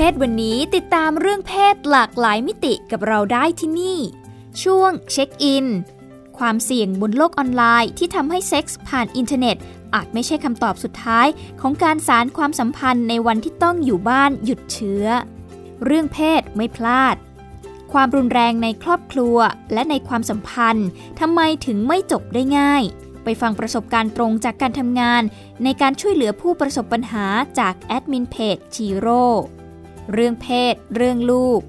เพศวันนี้ติดตามเรื่องเพศหลากหลายมิติกับเราได้ที่นี่ ช่วง check in ความเสี่ยงบนโลกออนไลน์ที่ทำให้เซ็กส์ผ่านอินเทอร์เน็ต อาจไม่ใช่คำตอบสุดท้ายของการสานความสัมพันธ์ในวันที่ต้องอยู่บ้านหยุดเชื้อ เรื่องเพศไม่พลาด ความรุนแรงในครอบครัวและในความสัมพันธ์ทำไมถึงไม่จบได้ง่ายไปฟังประสบการณ์ตรงจากการทำงาน ในการช่วยเหลือผู้ประสบปัญหาจากแอดมินเพจชีโร่ เรื่องเพศ เรื่องลูก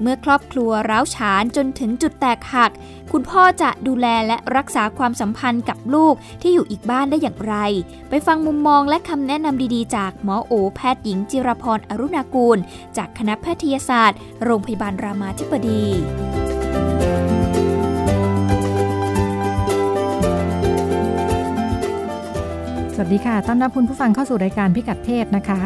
เมื่อครอบครัวร้าวฉานจนถึงจุดแตกหัก คุณพ่อจะดูแลและรักษาความสัมพันธ์กับลูกที่อยู่อีกบ้านได้อย่างไร ไปฟังมุมมองและคำแนะนำดีๆ จากหมอโอแพทย์หญิงจิรพรอรุณากูล จากคณะแพทยศาสตร์ โรงพยาบาลรามาธิบดีสวัสดีค่ะ ต้อนรับคุณผู้ฟังเข้าสู่รายการพิกัดเพศนะคะ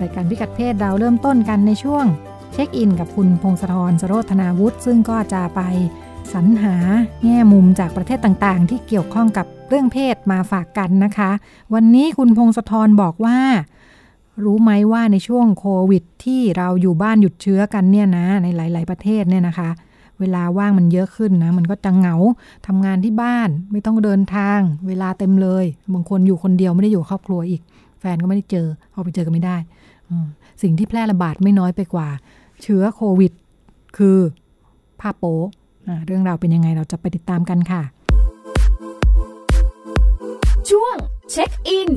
รายการพิกัดเพศเราเริ่มต้นกันในช่วง เช็คอินกับคุณพงศธรสโรธนาวุฒิซึ่งก็จะไปสรรหาแง่มุมจากประเทศต่างๆ ที่เกี่ยวข้องกับเรื่องเพศมาฝากกันนะคะ วันนี้คุณพงศธรบอกว่า รู้ไหมว่าในช่วงโควิด ที่เราอยู่บ้านหยุดเชื้อกันเนี่ยนะ ในหลาย ๆ ประเทศเนี่ยนะคะ เวลาว่างมันเยอะขึ้นนะ มันก็จะเหงาทำงานที่บ้านไม่ต้องเดินทาง เวลาเต็มเลย บางคนอยู่คนเดียวไม่ได้อยู่ครอบครัวอีก แฟนก็ไม่ได้เจอเอาไปเจอกันไม่ได้ สิ่งที่แพร่ระบาดไม่น้อยไปกว่า เชื้อโควิด คือผ้าโป๊อ่าเรื่องราวเป็นยังไงเราจะไปติดตามกันค่ะ ช่วงเช็คอิน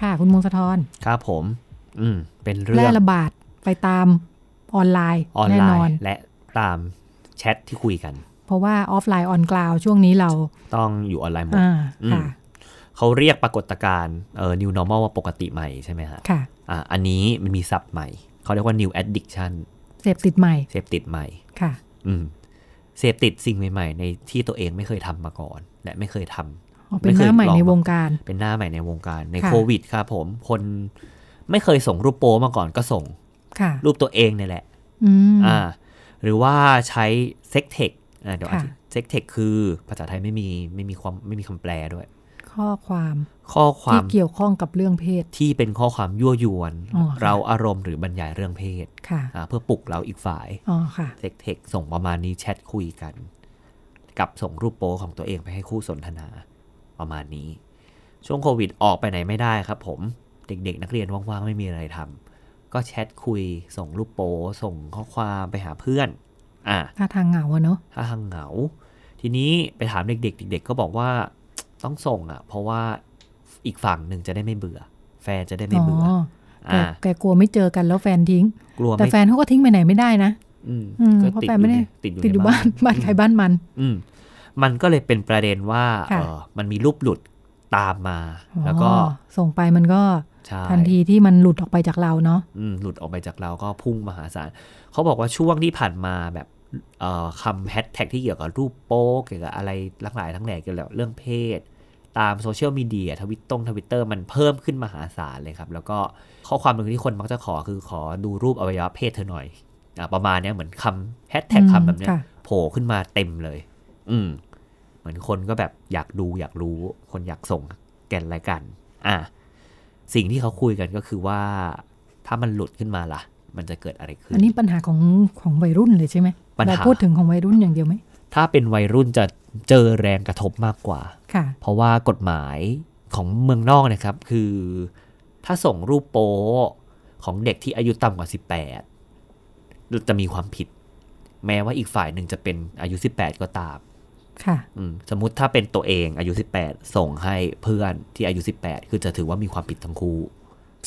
ค่ะ คุณมงคลธรครับผม อืม เป็นแพเรื่ร่องระบาดไปตามออนไลน์ออนแน่ไลนอนน์และตามแชทที่คุยกัน เพราะว่าออฟไลน์ออนกลาวช่วงนี้เราต้องอยู่ออนไลน์หมดอ่าอืมค่ะ เขาเรียกปรากฏการณ์เอ่อ new normal ว่าปกติใหม่ใช่ไหมฮะค่ะอ่าอันนี้มันมีศัพท์ใหม่ เขาเรียกว่า new addiction เสพติดใหม่ เสพติดใหม่ค่ะ อืมเสพติดสิ่งใหม่ ๆ ในที่ตัวเองไม่เคยทำมาก่อน และไม่เคยทำอ๋อเป็นหน้าใหม่ในวงการ เป็นหน้าใหม่ในวงการในค่ะโควิดครับผมคนไม่เคยส่งรูปโป้มาก่อนก็ส่งค่ะรูปตัวเองเนี่ยแหละอืมอ่า หรือว่าใช้เซ็กเทคอ่าเดี๋ยวค่ะเซ็กเทคคือภาษาไทยไม่มีไม่มีความไม่มีคำแปลด้วย ข้อความข้อควาที่เกี่ยวข้องกับเรื่องเพศ ที่เป็นข้อความยั่วยวนอ๋อค่ะเราอารมณ์หรือบรรยายเรื่องเพศค่ะอ่าเพื่อปลุกเราอีกฝ่ายอ๋อค่ะเซ็กเทคส่งประมาณนี้แชทคุยกัน กับส่งรูปโป๊ของตัวเองไปให้คู่สนทนา ประมาณนี้ ช่วงโควิดออกไปไหนไม่ได้ครับ ผมเด็กๆ นักเรียนว่างๆไม่มีอะไรทำก็แชทคุย ส่งรูปโป๊ส่งข้อความไปหาเพื่อน อะถ้าทางเหงาอะเนาะถ้าทางเหงา ทีนี้ไปถามเด็กๆเด็ก ๆ ก็บอกว่า ต้องส่งอะ เพราะว่าอีกฝั่งหนึ่งจะได้ไม่เบื่อ แฟนจะได้ไม่อ๋อเบื่อแต่อ่าแกกลัวไม่เจอกันแล้วแฟนทิ้ง กลัวแต่ไม่แฟนเขาก็ทิ้งไปไหนไม่ได้นะอืมอืมก็เพราะติดแฟนอยู่ไม่ได้ในติดอยู่ติดอยู่ในบ้านบ้านใครบ้านมัน อืมมันก็เลยเป็นประเด็นว่าค่ะเออมันมีรูปหลุดตามมา แล้วก็อ๋อส่งไปมันก็ใช่ทันทีที่มันหลุดออกไปจากเราเนาะอืมหลุดออกไปจากเราก็พุ่งมหาศาลเขาบอกว่าช่วงที่ผ่านมาแบบเอ่อคำแฮชแท็กที่เกี่ยวกับรูปโป๊เกี่ยวกับอะไรทั้งหลายทั้งแหล่เกี่ยวกับเรื่องเพศ ตามโซเชียลมีเดียทวิตตงทวิตเตอร์มันเพิ่มขึ้นมหาศาลเลยครับ แล้วก็ข้อความหนึ่งที่คนมักจะขอคือขอดูรูปอวัยวะเพศเธอหน่อยอะประมาณเนี้ยเหมือนคำแฮชแท็กอืมคำแบบเนี้ยค่ะโผล่ขึ้นมาเต็มเลย อืม เหมือนคนก็แบบอยากดูอยากรู้ คนอยากส่งแกนอะไรกัน อะสิ่งที่เขาคุยกันก็คือว่า ถ้ามันหลุดขึ้นมาล่ะ มันจะเกิดอะไรขึ้น อันนี้ปัญหาของของวัยรุ่นเลยใช่ไหมปัญหาเราพูดถึงของวัยรุ่นอย่างเดียวไหมถ้าเป็นวัยรุ่นจะเจอแรงกระทบมากกว่าค่ะ เพราะว่ากฎหมายของเมืองนอกนะครับ คือ ถ้าส่งรูปโป๊ของเด็กที่อายุต่ำกว่า 18 จะมีความผิด แม้ว่าอีกฝ่ายหนึ่งจะเป็นอายุ 18 ก็ตามค่ะอืมสมมุติถ้าเป็นตัวเองอายุ 18 ส่งให้เพื่อนที่อายุ 18 คือจะถือว่ามีความผิดทั้งคู่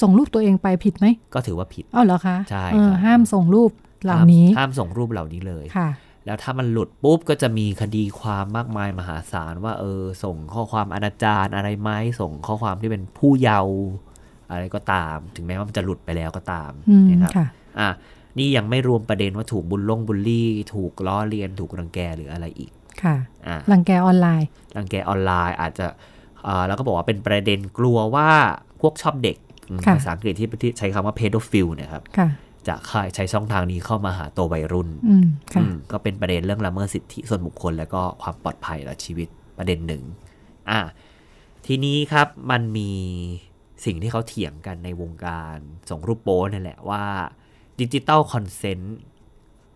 ส่งรูปตัวเองไปผิดไหม ก็ถือว่าผิดอ้าวเหรอคะ ใช่เออครับห้ามส่งรูปเหล่านี้ห้มห้ามส่งรูปเหล่านี้เลยค่ะ แล้วถ้ามันหลุดปุ๊บก็จะมีคดีความมากมายมหาศาลว่าเออส่งข้อความอนาจารอะไรไหมส่งข้อความที่เป็นผู้เยาว์อะไรก็ตาม ถึงแม้ว่ามันจะหลุดไปแล้วก็ตามอืมนะครับค่ะอะนี่ยังไม่รวมประเด็นว่าถูกบุลลงบุลลี่ ถูกล้อเลียนถูกรังแกหรืออะไรอีกค่ะอะรังแกออนไลน์รังแกออนไลน์อาจจะอ่าแล้วก็บอกว่าเป็นประเด็นกลัวว่าพวกชอบเด็กอืมค่ะภาษาอังกฤษที่ที่ใช้คำว่า pedophile เนี่ยครับค่ะ จะใช้ช่องทางนี้เข้ามาหาตัววัยรุ่นอืมค่ะอืมก็เป็นประเด็นเรื่องละเมิดสิทธิส่วนบุคคล และก็ความปลอดภัยต่อชีวิตประเด็นหนึ่งอะทีนี้ครับมันมีสิ่งที่เขาเถียงกันในวงการส่งรูปโป้นี่แหละว่า digital consent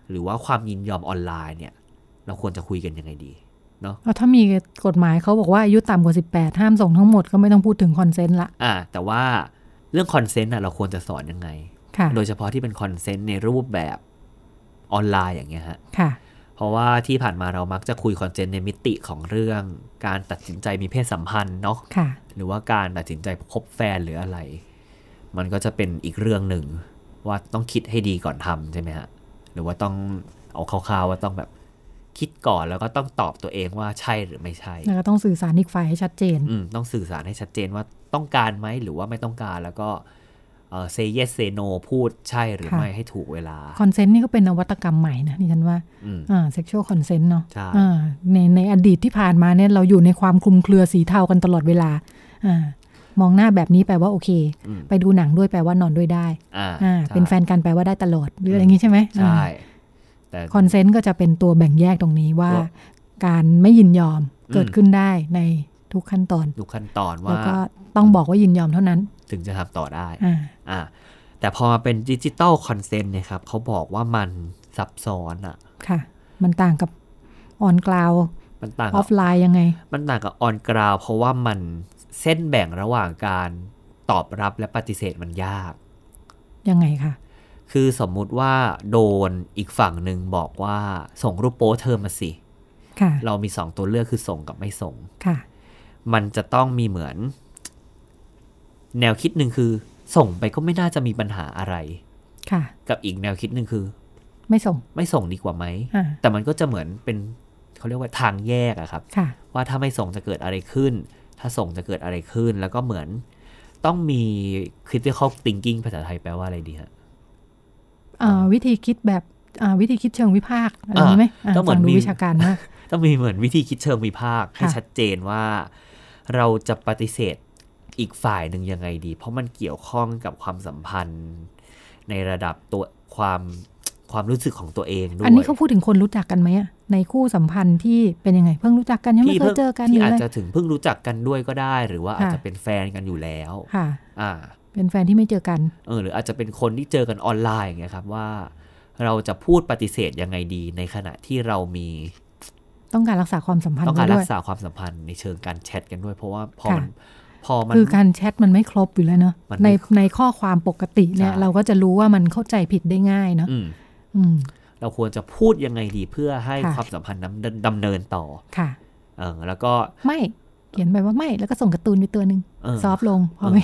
หรือว่าความยินยอมออนไลน์เนี่ย เราควรจะคุยกันยังไงดีเนาะเอาถ้ามีกฎหมายเขาบอกว่าอายุต่ำกว่า 18 ห้ามส่งทั้งหมดก็ไม่ต้องพูดถึง consent ละอะแต่ว่าเรื่อง consent อะเราควรจะสอนยังไงค่ะ โดยเฉพาะที่เป็น consent ในรูปแบบออนไลน์อย่างเงี้ยฮะค่ะเพราะว่าที่ผ่านมาเรามักจะคุย consent ในมิติของเรื่อง การตัดสินใจมีเพศสัมพันธ์เนาะค่ะหรือว่าการตัดสินใจคบแฟนหรืออะไร มันก็จะเป็นอีกเรื่องหนึ่งว่าต้องคิดให้ดีก่อนทำใช่ไหมฮะหรือว่าต้องเอาคร่าวๆว่าต้องแบบคิดก่อนแล้วก็ต้องตอบตัวเองว่าใช่หรือไม่ใช่แล้วก็ต้องสื่อสารอีกฝ่ายให้ชัดเจน อืมต้องสื่อสารให้ชัดเจนว่าต้องการไหมหรือว่าไม่ต้องการแล้วก็ เออ say yes say no พูดใช่หรือค่ะไม่ให้ถูกเวลา con sent นี่ก็เป็นนวัตกรรมใหม่นะนี่ฉันว่าอืมอ่า sexual consent เนาะใช่อ่าในในอดีตที่ผ่านมาเนี่ยเราอยู่ในความคลุมเครือสีเทากันตลอดเวลาอ่ามองหน้าแบบนี้แปลว่าโอเคอืมไปดูหนังด้วยแปลว่านอนด้วยได้อ่าอ่าใช่เป็นแฟนกันแปลว่าได้ตลอดหรืออะไรอย่างงี้ใช่ไหมใช่แต่ consent ก็จะเป็นตัวแบ่งแยกตรงนี้ว่าตัวการไม่ยินยอมอืมเกิดขึ้นได้ใน ทุกขั้นตอนดูขั้นตอนแล้วว่าก็ต้องบอกว่ายินยอมเท่านั้น ถึงจะทำต่อได้อ่าอ่าแต่พอมาเป็น digital consent เนี่ยครับเขาบอกว่ามันซับซ้อนอะค่ะ มันต่างกับ on-ground มันต่างกับฟไลน์ยังไง มันต่างกับ on-ground เพราะว่ามันเส้นแบ่งระหว่างการตอบรับและปฏิเสธมันยาก ยังไงคะคือสมมุติว่าโดนอีกฝั่งหนึ่งบอกว่าส่งรูปโป๊เธอมาสิค่ะเรามีสองตัวเลือกคือส่งกับไม่ส่ง ค่ะ มันจะต้องมีเหมือน แนวคิดหนึ่งคือ ส่งไปก็ไม่น่าจะมีปัญหาอะไร ค่ะ กับอีกแนวคิดหนึ่งคือ ไม่ส่ง ไม่ส่งดีกว่าไหม อ่า แต่มันก็จะเหมือนเป็นเขาเรียกว่าทางแยกอะครับ ค่ะ ว่าถ้าไม่ส่งจะเกิดอะไรขึ้น ถ้าส่งจะเกิดอะไรขึ้น แล้วก็เหมือนต้องมี critical thinking ภาษาไทยแปลว่าอะไรดีฮะอ่าวิธีคิดแบบอ่าวิธีคิดเชิงวิพากษ์อะไรอย่างนี้ไหมอ่าต้องเหมืฟัอนงดูมี วิชาการมาก ต้องมีเหมือนวิธีคิดเชิงวิพากษ์ให้ค่ะ ชัดเจนว่า เราจะปฏิเสธอีกฝ่ายหนึ่งยังไงดี เพราะมันเกี่ยวข้องกับความสัมพันธ์ ในระดับตัวความความรู้สึกของตัวเองด้วย อันนี้เขาพูดถึงคนรู้จักกันไหมอะในคู่สัมพันธ์ที่เป็นยังไงเพิ่งรู้จักกันยังไม่ที่เคยเพิ่งเจอกันหรืที่ออาอะจไรจะถึงเพิ่งรู้จักกันด้วยก็ได้ หรือว่าอาจค่ะจะเป็นแฟนกันอยู่แล้วค่ะ อ่า เป็นแฟนที่ไม่เจอกันเออหรืออาจจะเป็นคนที่เจอกันออนไลน์อย่างเงี้ยครับว่า เราจะพูดปฏิเสธยังไงดีในขณะที่เรามี ต้องการรักษาความสัมพันธ์ต้องการไว้รัด้วยกษาความสัมพันธ์ในเชิงการแชทกันด้วย เพราะว่าพอค่ะมันพอมันคือการแชทมันไม่ครบอยู่แล้วเนาะมันในไม่ในข้อความปกติเนี่ยใช่เราก็จะรู้ว่ามันเข้าใจผิดได้ง่ายเนาะอืมอืมเราควรจะพูดยังไงดีเพื่อให้ค่ะความสัมพันธ์นั้นดำเนินต่อค่ะเออแล้วก็ไม่เขียนไปว่าไม่แล้วก็ส่งการ์ตูนไปตัวหนึ่งเออซอฟต์ลงพอไหม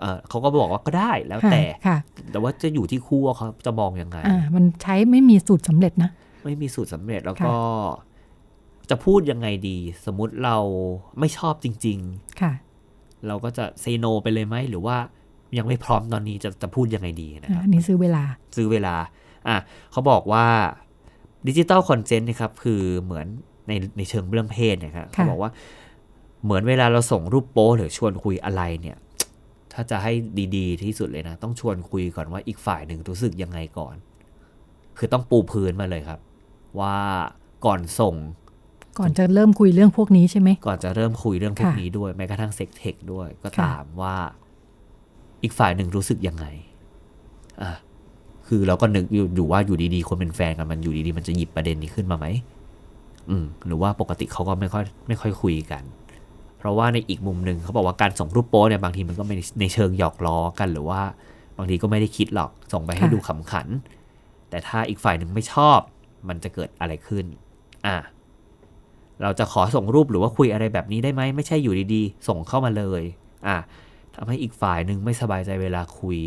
เออเขาก็บอกว่าก็ได้แล้วค่ะแต่ค่ะแต่ว่าจะอยู่ที่คู่ว่าเขาจะมองยังไงอ่ามันใช้ไม่มีสูตรสำเร็จนะ ไม่มีสูตรสำเร็จแล้วก็ จะพูดยังไงดี สมมุติเราไม่ชอบจริงค่ะๆเราก็จะเซโนไปเลยไหมหรือว่ายังไม่พร้อมตอนนี้จะจะพูดยังไงดีนะคอ่ารับอันนี้ซื้อเวลา ซื้อเวลา อะเขาบอกว่าดิจิตอลคอนเ n นต์นะครับ คือเหมือนในในเชิงเรื่องเพศเนาะครับเขาบอกว่าเหมือนเวลาเราส่งรูปโป๊หรือชวนคุยอะไรเนี่ย ถ้าจะให้ดีๆ ที่สุดเลยนะ ต้องชวนคุยก่อนว่าอีกฝ่ายหนึ่งรู้สึกยังไงก่อน คือต้องปูพื้นมาเลยครับ ว่าก่อนส่ง ก่อนจะเริ่มคุยเรื่องพวกนี้ใช่ไหม ก่อนจะเริ่มคุยเรื่องพวกค่ะนี้ด้วยแม้กระทั่งเซ็กเทคด้วยก็ค่ะตามว่าอีกฝ่ายหนึ่งรู้สึกยังไงอะคือเราก็นึกอยู่อยู่ว่าอยู่ดีๆคนเป็นแฟนกันมันอยู่ดีๆมันจะหยิบประเด็นนี้ขึ้นมาไหมอืมหรือว่าปกติเขาก็ไม่ค่อยไม่ค่อยคุยกัน เพราะว่าในอีกมุมหนึ่งเขาบอกว่าการส่งรูปโป๊เนี่ยบางทีมันก็ไม่ได้ในเชิงหยอกล้อกันหรือว่าบางทีก็ไม่ได้คิดหรอกส่งไปให้ค่ะดูขำขัน แต่ถ้าอีกฝ่ายหนึ่งไม่ชอบ มันจะเกิดอะไรขึ้น อะ เราจะขอส่งรูปหรือว่าคุยอะไรแบบนี้ได้ไหมไม่ใช่อยู่ดีๆ ส่งเข้ามาเลยอะทำให้อีกฝ่ายหนึ่งไม่สบายใจเวลาคุย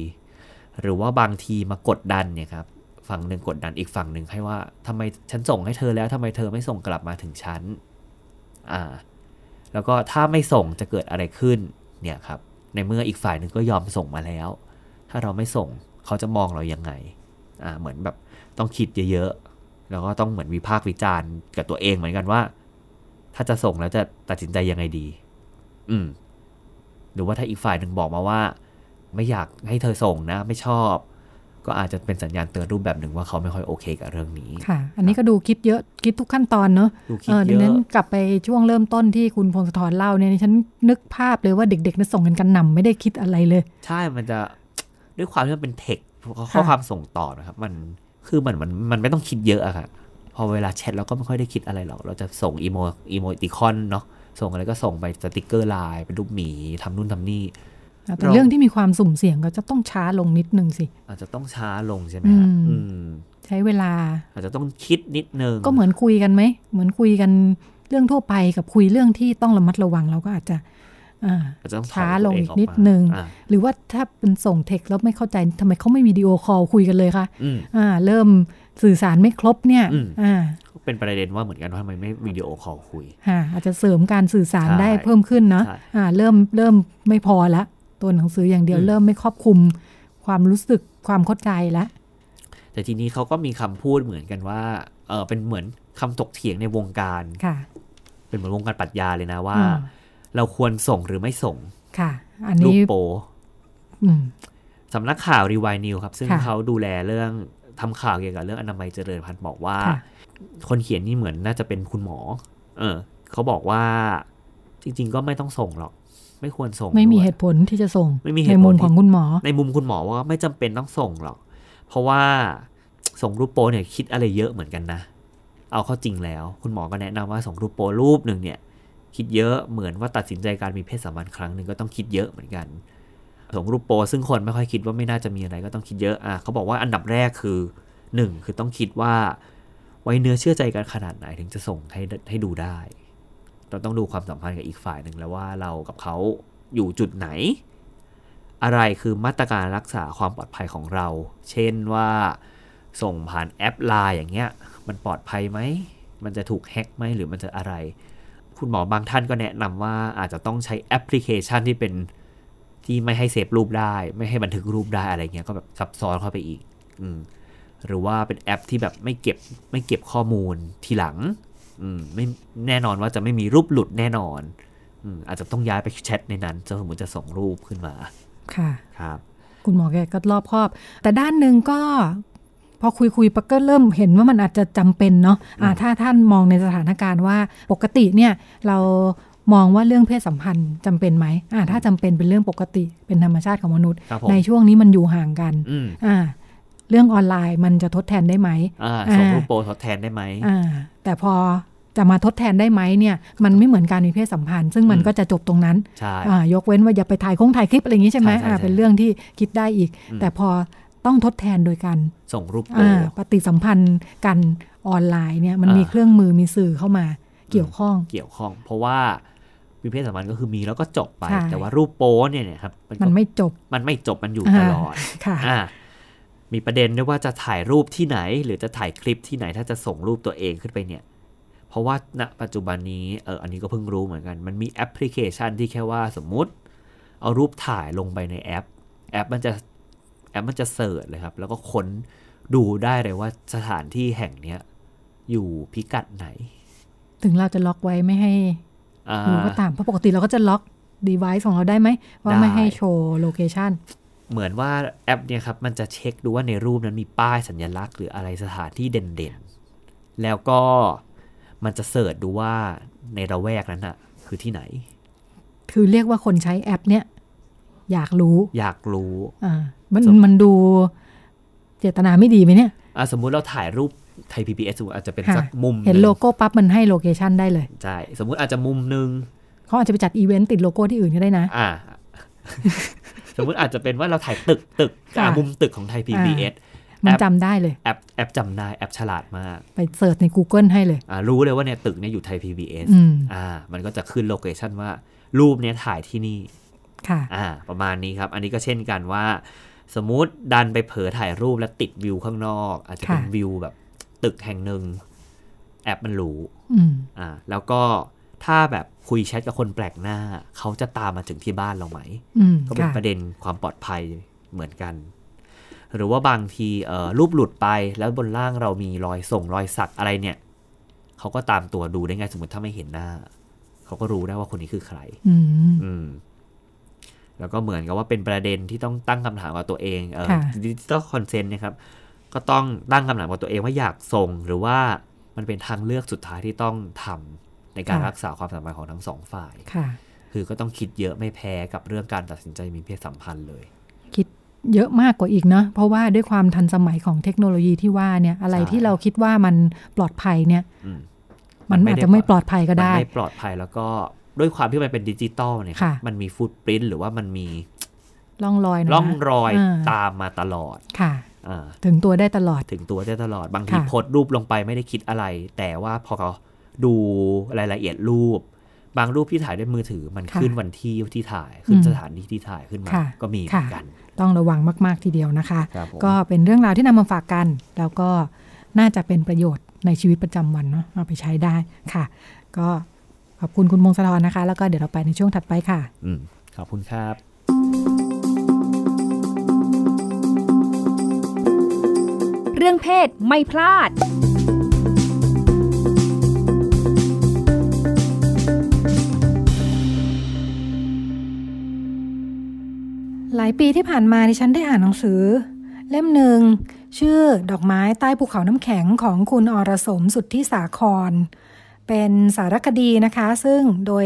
หรือว่าบางทีมากดดันเนี่ยครับฝั่งหนึ่งกดดันอีกฝั่งหนึ่งให้ว่าทำไมฉันส่งให้เธอแล้วทำไมเธอไม่ส่งกลับมาถึงฉันอ่า แล้วก็ถ้าไม่ส่งจะเกิดอะไรขึ้นเนี่ยครับ ในเมื่ออีกฝ่ายหนึ่งก็ยอมส่งมาแล้ว ถ้าเราไม่ส่งเขาจะมองเรายังไงอ่าเหมือนแบบต้องคิดเยอะๆแล้วก็ต้องเหมือนวิพากษ์วิจารณ์กับตัวเองเหมือนกันว่า ถ้าจะส่งแล้วจะตัดสินใจยังไงดี อืม หรือว่าถ้าอีกฝ่ายหนึ่งบอกมาว่า ไม่อยากให้เธอส่งนะ ไม่ชอบ ก็อาจจะเป็นสัญญาณเตือนรูปแบบหนึ่งว่าเขาไม่ค่อยโอเคกับเรื่องนี้ ค่ะ อันนี้ก็ดูคิดเยอะคิดทุกขั้นตอนเนอะดูคิเอดอเยดังนั้นอะกลับไปช่วงเริ่มต้นที่คุณพงศธรเล่าเนี่ยดิฉันนึกภาพเลยว่าเด็กๆน่ะส่งกันกันหนำไม่ได้คิดอะไรเลย ใช่มันจะด้วยความที่มันเป็นเทคข้อค่ะความส่งต่อนะครับ มันคือมันมันมันไม่ต้องคิดเยอะอะค่ะพ อเวลาแชทเราก็ไม่ค่อยได้คิดอะไรหรอก เราจะส่ง emo emoticon เนาะ ส่งอะไรก็ส่งไปสติกเกอร์ไลน์เป็นรูปหมีทำนู่นทำนี่แต่เราเรื่องที่มีความสุ่มเสี่ยงก็จะต้องช้าลงนิดนึงสิ อาจจะต้องช้าลงใช่ไหมครับอืมอืมใช้เวลา อาจจะต้องคิดนิดนึง ก็เหมือนคุยกันไหม เหมือนคุยกันเรื่องทั่วไปกับคุยเรื่องที่ต้องระมัดระวังเราก็อาจจะอ่าอาจจะต้องถอยช้าลงตัวเอีกนิดนึงอ่าหรือว่าถ้าเป็นส่งเท็กซ์แล้วไม่เข้าใจทำไมเขาไม่ video call คุยกันเลยคะอืมอ่า เริ่ม สื่อสารไม่ครบเนี่ยอืมอ่าเป็นประเด็นว่าเหมือนกันว่าทำไมไม่วิดีโอคอลคุยค่ะอาจจะเสริมการสื่อสารใช่ได้เพิ่มขึ้นเนาะใช่อ่าเริ่มเริ่มไม่พอละตัวหนังสืออย่างเดียวอืมเริ่มไม่ครอบคลุม ความรู้สึกความเข้าใจละแต่ทีนี้เขาก็มีคำพูดเหมือนกันว่าเออเป็นเหมือนคำตกเถียงในวงการค่ะ เป็นเหมือนวงการปรัชญาเลยนะว่าอืมเราควรส่งหรือไม่ส่งค่ะ อันรูปนี้โปอืมสำนักข่าวรีวายนิวครับ ซึ่งค่ะเขาดูแลเรื่อง ทำข่าวเกี่ยวกับเรื่องอนามัยเจริญพันธุ์บอกว่าค่ะคนเขียนนี่เหมือนน่าจะเป็นคุณหมอ เออ เขาบอกว่าจริง ๆ ก็ไม่ต้องส่งหรอก ไม่ควรส่ง ไม่มีด้วยเหตุผลที่จะส่ง ไม่มีเหตุในผลมุมที่ของคุณหมอ ในมุมคุณหมอว่าไม่จำเป็นต้องส่งหรอก เพราะว่าส่งรูปโป้เนี่ยคิดอะไรเยอะเหมือนกันนะ เอาเข้าจริงแล้ว คุณหมอก็แนะนำว่าส่งรูปโป้รูปหนึ่งเนี่ย คิดเยอะเหมือนว่าตัดสินใจการมีเพศสัมพันธ์ครั้งหนึ่งก็ต้องคิดเยอะเหมือนกัน ส่งรูปโปซึ่งคนไม่ค่อยคิดว่าไม่น่าจะมีอะไรก็ต้องคิดเยอะอะเขาบอกว่าอันดับแรกคือหนึ่งคือต้องคิดว่าไว้เนื้อเชื่อใจกันขนาดไหนถึงจะส่งให้ให้ดูได้ เราต้องดูความสัมพันธ์กับอีกฝ่ายหนึ่งแล้วว่าเรากับเขาอยู่จุดไหน อะไรคือมาตรการรักษาความปลอดภัยของเรา เช่นว่าส่งผ่านแอปไลน์อย่างเงี้ย มันปลอดภัยไหม มันจะถูกแฮ็กไหมหรือมันจะอะไร คุณหมอบางท่านก็แนะนำว่าอาจจะต้องใช้แอปพลิเคชันที่เป็น ที่ไม่ให้เซฟรูปได้ ไม่ให้บันทึกรูปได้อะไรเงี้ยก็แบบซับซ้อนเข้าไปอีก อืมหรือว่าเป็นแอปที่แบบไม่เก็บไม่เก็บข้อมูลทีหลัง อืมไม่แน่นอนว่าจะไม่มีรูปหลุดแน่นอนอืมอาจจะต้องย้ายไปแชทในนั้นจะสมมติจะส่งรูปขึ้นมา ค่ะ ครับ คุณหมอแกก็รอบครอบ แต่ด้านหนึ่งก็พอคุยคุยๆปก็เริ่มเห็นว่ามันอาจจะจำเป็นเนาะอ่าถ้าท่านมองในสถานการณ์ว่าปกติเนี่ยเรา มองว่าเรื่องเพศสัมพันธ์จำเป็นไหมอ่าถ้าจำเป็นเป็นเรื่องปกติเป็นธรรมชาติของมนุษย์ครับผมในช่วงนี้มันอยู่ห่างกันอืมอ่าเรื่องออนไลน์มันจะทดแทนได้ไหมอ่าอ่าส่งรูปโปรทดแทนได้ไหมอ่าแต่พอจะมาทดแทนได้ไหมเนี่ย มันไม่เหมือนการมีเพศสัมพันธ์ ซึ่งมันอืมก็จะจบตรงนั้นใช่อ่ายกเว้นว่าอย่าไปถ่ายคงถ่ายคลิปอะไรอย่างนี้ใช่ไหมใช่ใช่อ่าใช่เป็นเรื่องที่คิดได้อีกอืมแต่พอต้องทดแทนโดยการส่งรูปโปรอ่าปฏิสัมพันธ์กันออนไลน์เนี่ยมันอ่ามีมีเครื่องมือมีสื่อเข้ามาเกี่ยวข้องเกี่ยวข้อง เพราะว่า มีเพศสัมพันธ์ก็คือมีแล้วก็จบไปใช่แต่ว่ารูปโป้เนี่ยเนี่ยครับก็มันไม่จบมันไม่จบมันอยู่อ่าตลอดค่ะอ่ามีประเด็นด้วยว่าจะถ่ายรูปที่ไหน หรือจะถ่ายคลิปที่ไหนถ้าจะส่งรูปตัวเองขึ้นไปเนี่ย เพราะว่าณปัจจุบันนี้เอออันนี้ก็เพิ่งรู้เหมือนกัน มันมีแอปพลิเคชันที่แค่ว่าสมมุติ เอารูปถ่ายลงไปในแอป แอปมันจะแอปมันจะ search เลยครับ แล้วก็ค้นดูได้เลยว่าสถานที่แห่งเนี้ยอยู่พิกัดไหน ถึงเราจะล็อกไว้ไม่ให้ อ่าดูก็ตามเพราะปกติเราก็จะล็อก device ของเราได้ไหม ว่าได้ไม่ให้โชว์ locationเหมือนว่าแอปเนี่ยครับ มันจะเช็คดูว่าในรูปนั้นมีป้ายสัญลักษณ์หรืออะไรสถานที่เด่นๆ แล้วก็มันจะ search ดูว่าในละแวกนั้นอะคือที่ไหน คือเรียกว่าคนใช้แอปเนี่ย อยากรู้ อยากรู้อ่ามันสมมันดูเจตนาไม่ดีไหมเนี่ยอะสมมุติเราถ่ายรูป ไทย PBS สมมุติอาจจะเป็นค่ะสักมุมเห็นงโลโก้ปั๊บมันให้ location ได้เลยใช่สมมุติอาจจะมุมหนึ่งเขาอาจจะไปจัดอีเวนต์ติดโลโก้ที่อื่นก็ได้นะ อ่า สมมุติอาจจะเป็นว่าเราถ่ายตึกตึกค่ะอะมุมตึกของไทย PBS มันแอปจำได้เลย แอปแอปจำได้แอปฉลาดมาก ไป search ใน Google ให้เลยอ่ารู้เลยว่าเนี่ยตึกเนี่ยอยู่ไทย PBS อืมอ่า มันก็จะขึ้น location ว่า รูปเนี้ยถ่ายที่นี่ ค่ะ อ่า ประมาณนี้ครับ อันนี้ก็เช่นกันว่า สมมุติดันไปเผลอถ่ายรูปแล้วติดวิวข้างนอก อาจจะเป็นค่ะวิวแบบ ตึกแห่งหนึ่งแอปมันรู้อืมอ่า แล้วก็ถ้าแบบคุยแชทกับคนแปลกหน้า เขาจะตามมาถึงที่บ้านเราไหมอืมก็เป็นค่ะประเด็นความปลอดภัยเหมือนกัน หรือว่าบางทีเอ่อรูปหลุดไปแล้วบนล่างเรามีรอยส่งรอยสักอะไรเนี่ย เขาก็ตามตัวดูได้ไงสมมติถ้าไม่เห็นหน้า เขาก็รู้ได้ว่าคนนี้คือใคร อืมอืมแล้วก็เหมือนกับว่าเป็นประเด็นที่ต้องตั้งคำถามกับตัวเองเออค่ะ digital consent นะครับ ก็ต้องตั้งคำถามกับตัวเองว่าอยากส่ง หรือว่ามันเป็นทางเลือกสุดท้ายที่ต้องทำในการรักษาความสัมพันธ์ของทั้งสองฝ่ายค่ะ คือก็ต้องคิดเยอะไม่แพ้กับเรื่องการตัดสินใจมีเพศสัมพันธ์เลย คิดเยอะมากกว่าอีกเนาะเพราะว่าด้วยความทันสมัยของเทคโนโลยีที่ว่าเนี่ยอะไรใช่ที่เราคิดว่ามันปลอดภัยเนี่ยอืมมันมันไม่อาจได้จะไม่ปลอดภัยก็มันได้ไม่ปลอดภัยแล้วก็ด้วยความที่มันเป็นดิจิตอลเนี่ยค่ะมันมีฟุตปรินหรือว่ามันมีร่องรอยนะร่องรอยาตามมาตลอดค่ะอ่า ถึงตัวได้ตลอดถึงตัวได้ตลอด บางทีค่ะโพสต์รูปลงไปไม่ได้คิดอะไร แต่ว่าพอเขาดูรายละเอียดรูป บางรูปที่ถ่ายด้วยมือถือมันขึ้นวันที่ที่ถ่ายขึ้นสถานที่ที่ถ่ายขึ้นมาก็มีเหมือนกัน ต้องระวังมาก ๆทีเดียวนะคะครับผมก็เป็นเรื่องราวที่นำมาฝากกัน แล้วก็น่าจะเป็นประโยชน์ในชีวิตประจำวันเนาะเอาไปใช้ได้ค่ะ ก็ขอบคุณคุณมงคลธรนะคะ แล้วก็เดี๋ยวเราไปในช่วงถัดไปค่ะ อืมขอบคุณครับ เรื่องเพศไม่พลาด หลายปีที่ผ่านมาดิฉันได้อ่านหนังสือ เล่มหนึ่ง ชื่อดอกไม้ใต้ภูเขาน้ำแข็งของคุณอรสมสุทธิสาครเป็นสารคดีนะคะ ซึ่งโดย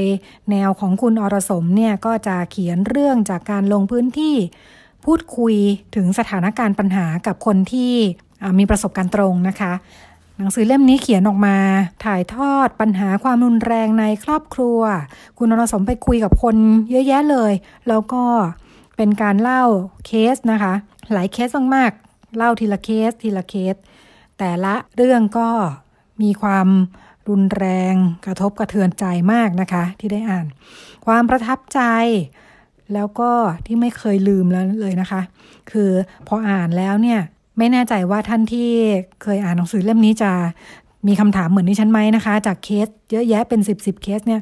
แนวของคุณอรสมเนี่ยก็จะเขียนเรื่องจากการลงพื้นที่ พูดคุยถึงสถานการณ์ปัญหากับคนที่ มีประสบการณ์ตรงนะคะ หนังสือเล่มนี้เขียนออกมา ถ่ายทอดปัญหาความรุนแรงในครอบครัว คุณอรสมไปคุยกับคนเยอะแยะเลย แล้วก็เป็นการเล่าเคสนะคะ หลายเคสมากๆ เล่าทีละเคสทีละเคส แต่ละเรื่องก็มีความรุนแรงกระทบกระเทือนใจมากนะคะ ที่ได้อ่าน ความประทับใจ แล้วก็ที่ไม่เคยลืมแล้วเลยนะคะ คือพออ่านแล้วเนี่ย ไม่แน่ใจว่าท่านที่เคยอ่านหนังสือเล่มนี้จะมีคำถามเหมือนที่ฉันไหมนะคะ จากเคสเยอะแยะเป็น10บสิบเคสเนี่ย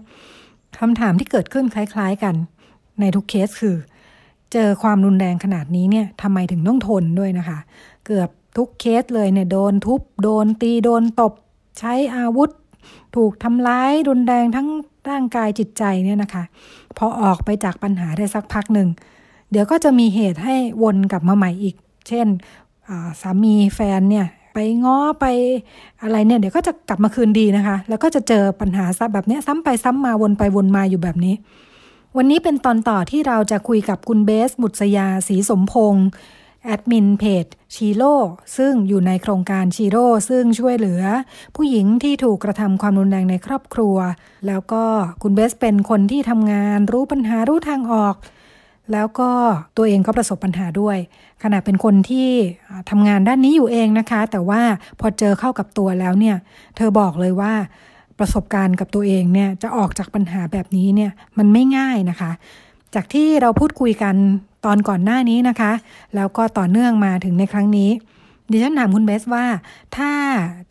คำถามที่เกิดขึ้นคล้าย ๆ กันในทุกเคสคือ เจอความรุนแรงขนาดนี้เนี่ยทำไมถึงต้องทนด้วยนะคะ เกือบทุกเคสเลยเนี่ยโดนทุบโดนตีโดนตบ ใช้อาวุธ ถูกทำร้ายรุนแรงทั้งร่างกายจิตใจเนี่ยนะคะ พอออกไปจากปัญหาได้สักพักหนึ่ง เดี๋ยวก็จะมีเหตุให้วนกลับมาใหม่อีก เช่น สามีแฟนเนี่ยไปง้อไปอะไรเนี่ยเดี๋ยวก็จะกลับมาคืนดีนะคะ แล้วก็จะเจอปัญหาซ้ำแบบเนี้ยซ้ำไปซ้ำมาวนไปวนมาอยู่แบบนี้ วันนี้เป็นตอนต่อที่เราจะคุยกับคุณเบส บุษยาศรีสมพงศ์แอดมินเพจชีโร่ซึ่งอยู่ในโครงการชีโร่ซึ่งช่วยเหลือ ผู้หญิงที่ถูกกระทำความรุนแรงในครอบครัว แล้วก็คุณเบสเป็นคนที่ทำงานรู้ปัญหารู้ทางออก แล้วก็ตัวเองก็ประสบปัญหาด้วย ขณะเป็นคนที่ทำงานด้านนี้อยู่เองนะคะ แต่ว่าพอเจอเข้ากับตัวแล้วเนี่ย เธอบอกเลยว่าประสบการณ์กับตัวเองเนี่ยจะออกจากปัญหาแบบนี้เนี่ยมันไม่ง่ายนะคะ จากที่เราพูดคุยกันตอนก่อนหน้านี้นะคะ แล้วก็ต่อเนื่องมาถึงในครั้งนี้ ดิฉันถามคุณเบสว่า ถ้า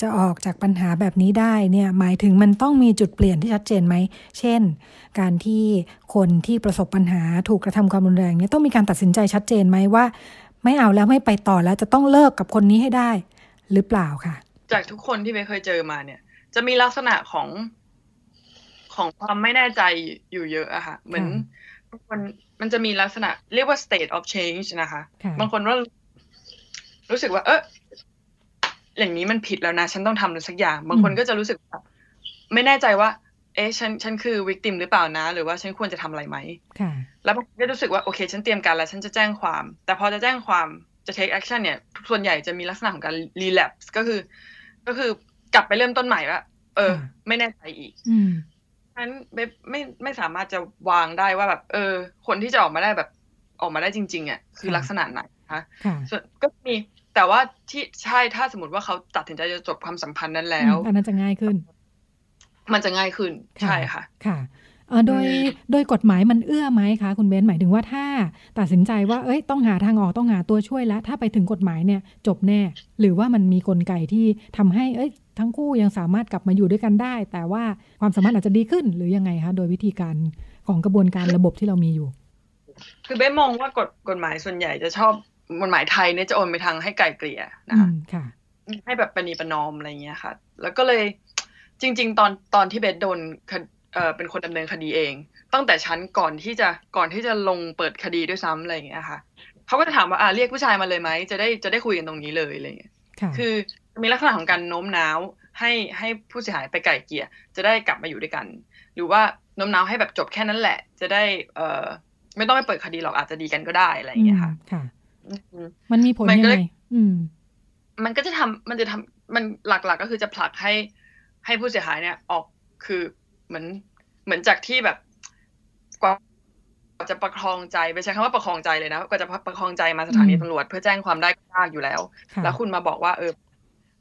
จะออกจากปัญหาแบบนี้ได้เนี่ยหมายถึงมันต้องมีจุดเปลี่ยนที่ชัดเจนไหม เช่น การที่คนที่ประสบปัญหาถูกกระทำความรุนแรงเนี่ยต้องมีการตัดสินใจชัดเจนไหมว่า ไม่เอาแล้วไม่ไปต่อแล้วจะต้องเลิกกับคนนี้ให้ได้ หรือเปล่าค่ะ จากทุกคนที่เบสเคยเจอมาเนี่ย จะมีลักษณะของของความไม่แน่ใจอยู่เยอะอะค่ะ เหมือนบางคนมันจะมีลักษณะเรียกว่า state of change นะคะค่ะบางคนว่า รู้สึกว่าเอออย่างนี้มันผิดแล้วนะ ฉันต้องทำอะไรสักอย่าง บางคนก็จะรู้สึกว่าไม่แน่ใจว่า เอ๊ะฉันฉันคือวิกติมหรือเปล่านะ หรือว่าฉันควรจะทำอะไรไหมค่ะแล้วมันก็รู้สึกว่าโอเค ฉันเตรียมการแล้ว ฉันจะแจ้งความ แต่พอจะแจ้งความจะ take action เนี่ย ส่วนใหญ่จะมีลักษณะของการ relapse ก็คือ ก็คือกลับไปเริ่มต้นใหม่ว่าเออค่ะไม่แน่ใจอีกอืมฉะนั้นไม่ไม่ไม่สามารถจะวางได้ว่าแบบ เออ คนที่จะออกมาได้แบบออกมาได้จริง ๆอะคือค่ะลักษณะไหน นะคะค่ะส่วนก็มีแต่ว่าที่ใช่ถ้าสมมติว่าเขาตัดสินใจจะจบความสัมพันธ์นั้นแล้วอืมอันนั้นจะง่ายขึ้น มันจะง่ายขึ้นค่ะใช่ค่ะ ค่ะเอ่อโดยอืมโดยกฎหมายมันเอื้อไหมคะคุณเบนหมายถึงว่าถ้าตัดสินใจว่าเอ้ยต้องหาทางออกต้องหาตัวช่วยแล้ว ถ้าไปถึงกฎหมายเนี่ยจบแน่ หรือว่ามันมีกลไกที่ทำให้เอ้ย ทั้งคู่ยังสามารถกลับมาอยู่ด้วยกันได้ แต่ว่าความสามารถอาจจะดีขึ้นหรือยังไงคะโดยวิธีการของกระบวนการระบบที่เรามีอยู่ คือเบ้มองว่ากฎกฎหมายส่วนใหญ่จะชอบ กฎหมายไทยเนี่ยจะโอนไปทางให้ไกลเกลี่ยนะอืคะมค่ะให้แบบปณีประนอมอะไรเงี้ยค่ะ แล้วก็เลยจริง ๆ ตอนตอนที่เบสโดนคดเอ่อเป็นคนดำเนินคดีเอง ตั้งแต่ชั้นก่อนที่จะก่อนที่จะลงเปิดคดีด้วยซ้ำอะไรอย่างเงี้ยค่ะเขาก็จะถามว่าอ่าเรียกผู้ชายมาเลยไหมจะได้จะได้คุยกันตรงนี้เลยอะไรเงี้ยค่ะคือมีลักษณะของการโน้มน้าวให้ให้ผู้เสียหายไปไกลเกลี่ยจะได้กลับมาอยู่ด้วยกัน หรือว่าโน้มน้าวให้แบบจบแค่นั้นแหละ จะได้เอ่อไม่ต้องไปเปิดคดีหรอกอาจจะดีกันก็ได้อะไรอย่างเงี้ยค่ะอื มค่ะอืมมันมีผลมันยังก็ไงเลยอืมมันก็จะทำมันจะทำมันหลักๆก็คือจะผลักให้ให้ผู้เสียหายเนี่ย ออกคือเหมือนเหมือนจากที่แบบกว่าจะประคองใจไปใช้คำว่าประคองใจเลยนะกว่าจะประคองใจมาสถานีอืมตำรวจ เพื่อแจ้งความได้ก็ยากอยู่แล้วค่ะแล้วคุณมาบอกว่าเออ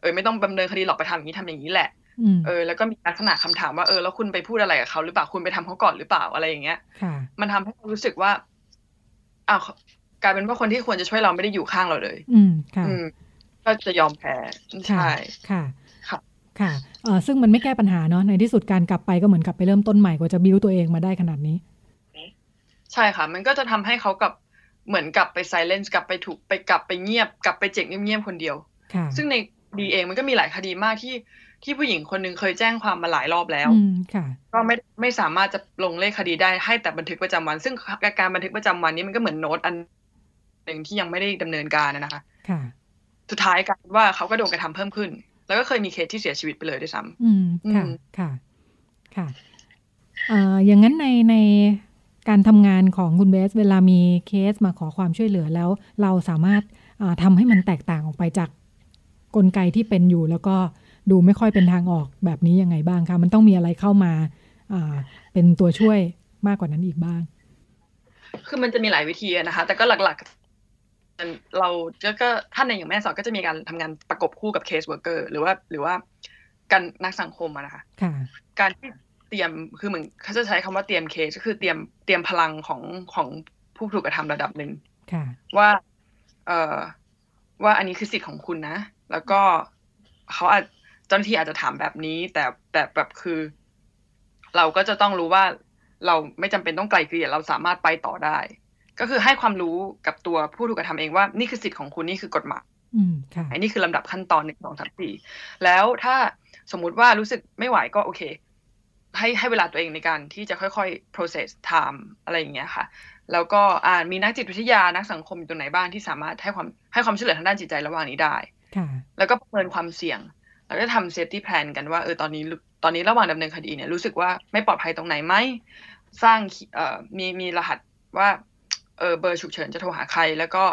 เออ ไม่ต้องดำเนินคดีหรอกไปทำอย่างนี้ทำอย่างนี้แหละอืมเออแล้วก็มีลักษณะคำถามว่าเออแล้วคุณไปพูดอะไรกับเขาหรือเปล่าคุณไปทำเขาก่อนหรือเปล่าอะไรอย่างเงี้ยค่ะมันทำให้เรารู้สึกว่าอ้าว กลายเป็นว่าคนที่ควรจะช่วยเราไม่ได้อยู่ข้างเราเลย อืมค่ะอืมก็จะยอมแพ้ใช่ค่ะค่ะค่ะเออซึ่งมันไม่แก้ปัญหาเนาะ ในที่สุดการกลับไปก็เหมือนกลับไปเริ่มต้นใหม่กว่าจะบิวตัวเองมาได้ขนาดนี้ ใช่ค่ะ มันก็จะทำให้เขากลับเหมือนกลับไปไซเลนซ์กลับไปถูกไปกลับไปเงียบ กลับไปเจ็กเงียบๆคนเดียวค่ะซึ่งในดีเองมันก็มีหลายคดีมากที่ที่ผู้หญิงคนหนึ่งเคยแจ้งความมาหลายรอบแล้วอืมค่ะก็ไม่ไม่สามารถจะลงเลขคดีได้ให้แต่บันทึกประจำวัน ซึ่งการบันทึกประจำวันนี้มันก็เหมือนโน้ตอัน หนึ่งที่ยังไม่ได้ดำเนินการนะคะค่ะสุดท้ายกลายเป็นว่าเขาก็โดนกระทำเพิ่มขึ้น แล้วก็เคยมีเคสที่เสียชีวิตไปเลยด้วยซ้ำอืมค่ะอืมค่ะค่ะเอ่ออย่างนั้นในในการทำงานของคุณเบส เวลามีเคสมาขอความช่วยเหลือแล้ว เราสามารถอ่าทำให้มันแตกต่างออกไปจากกลไกที่เป็นอยู่ แล้วก็ดูไม่ค่อยเป็นทางออกแบบนี้ยังไงบ้างคะมันต้องมีอะไรเข้ามาอ่าเป็นตัวช่วยมากกว่านั้นอีกบ้าง คือมันจะมีหลายวิธีอะนะคะ แต่ก็หลักๆ เราก็ก็ท่านในอย่างแม่สอนก็จะมีการทำงานประกบคู่กับ case worker หรือว่าหรือว่าการนักสังคมอะนะคะค่ะการที่เตรียมคือเหมือนเขาจะใช้คำว่าเตรียมเคสก็คือเตรียมเตรียมพลังของของผู้ถูกกระทำระดับหนึ่งค่ะว่า เอ่อว่าอันนี้คือสิทธิ์ของคุณนะ แล้วก็เขาอาจเจ้าหน้าที่อาจจะถามแบบนี้ แต่แต่แบบคือ เราก็จะต้องรู้ว่าเราไม่จำเป็นต้องไกลเกลี่ยเราสามารถไปต่อได้ ก็คือให้ความรู้กับตัวผู้ถูกกระทำเองว่านี่คือสิทธิ์ของคุณนี่คือกฎหมายอืมค่ะอันนี้คือลำดับขั้นตอนหนึ่งสองสามสี่แล้วถ้าสมมุติว่ารู้สึกไม่ไหวก็โอเค ให้ให้เวลาตัวเองในการที่จะค่อยๆ process time อะไรอย่างเงี้ยค่ะ แล้วก็อ่ามีนักจิตวิทยานักสังคมอยู่ตรงไหนบ้างที่สามารถให้ความให้ความช่วยเหลือทางด้านจิตใจระหว่างนี้ได้ค่ะแล้วก็ประเมินความเสี่ยง แล้วก็ทำ safety plan กันว่าเออตอนนี้ตอนนี้ระหว่างดำเนินคดีเนี่ยรู้สึกว่าไม่ปลอดภัยตรงไหนไหมสร้างเอ่อมีมีรหัสว่า เออเบอร์ฉุกเฉินจะโทรหาใคร แล้วก็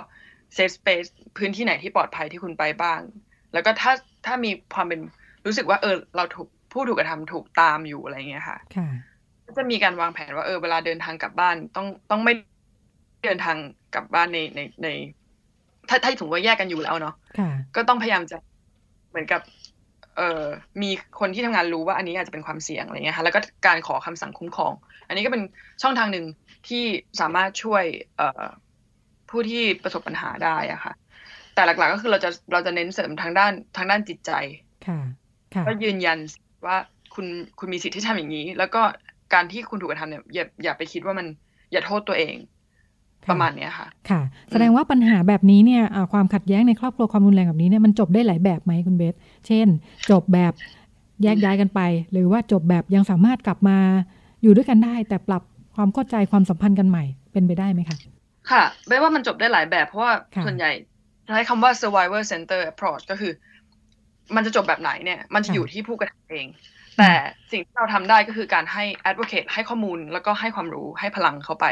safe space พื้นที่ไหนที่ปลอดภัยที่คุณไปบ้าง แล้วก็ถ้าถ้ามีความเป็นรู้สึกว่าเออเราถูกผู้ถูกกระทำถูกตามอยู่อะไรเงี้ยค่ะค่ะก็จะมีการวางแผนว่าเออเวลาเดินทางกลับบ้านต้องต้องไม่เดินทางกลับบ้านในในใน ถ้าถ้าถึงว่าแยกกันอยู่แล้วเนาะค่ะก็ต้องพยายามจะเหมือนกับ เอ่อมีคนที่ทำงานรู้ว่าอันนี้อาจจะเป็นความเสี่ยงอะไรเงี้ยค่ะแล้วก็การขอคำสั่งคุ้มครอง อันนี้ก็เป็นช่องทางหนึ่ง ที่สามารถช่วยเอ่อผู้ที่ประสบปัญหาได้อะค่ะ แต่หลักๆก็คือเราจะเราจะเน้นเสริมทางด้านทางด้านจิตใจค่ะค่ะก็ยืนยันว่าคุณคุณมีสิทธิ์ที่ทำอย่างนี้ แล้วก็การที่คุณถูกกระทำเนี่ยอย่าอย่าไปคิดว่ามันอย่าโทษตัวเองประมาณเนี้ยค่ะ ค่ะ แสดงว่าปัญหาแบบนี้เนี่ยอ่าความขัดแย้งในครอบครัวความรุนแรงแบบนี้เนี่ยมันจบได้หลายแบบไหมคุณเบส เช่น จบแบบแยกย้ายกันไป หรือว่าจบแบบยังสามารถกลับมาอยู่ด้วยกันได้ แต่ปรับ ความเข้าใจความสัมพันธ์กันใหม่เป็นไปได้ไหมคะ ค่ะแปลว่ามันจบได้หลายแบบ เพราะว่าค่ะส่วนใหญ่ใช้คำว่า survivor center approach ก็คือ มันจะจบแบบไหนเนี่ย มันจะอยู่ที่ผู้กระทำเอง แต่สิ่งที่เราทำได้ก็คือการให้ advocate ให้ข้อมูลแล้วก็ให้ความรู้ให้พลังเขาไป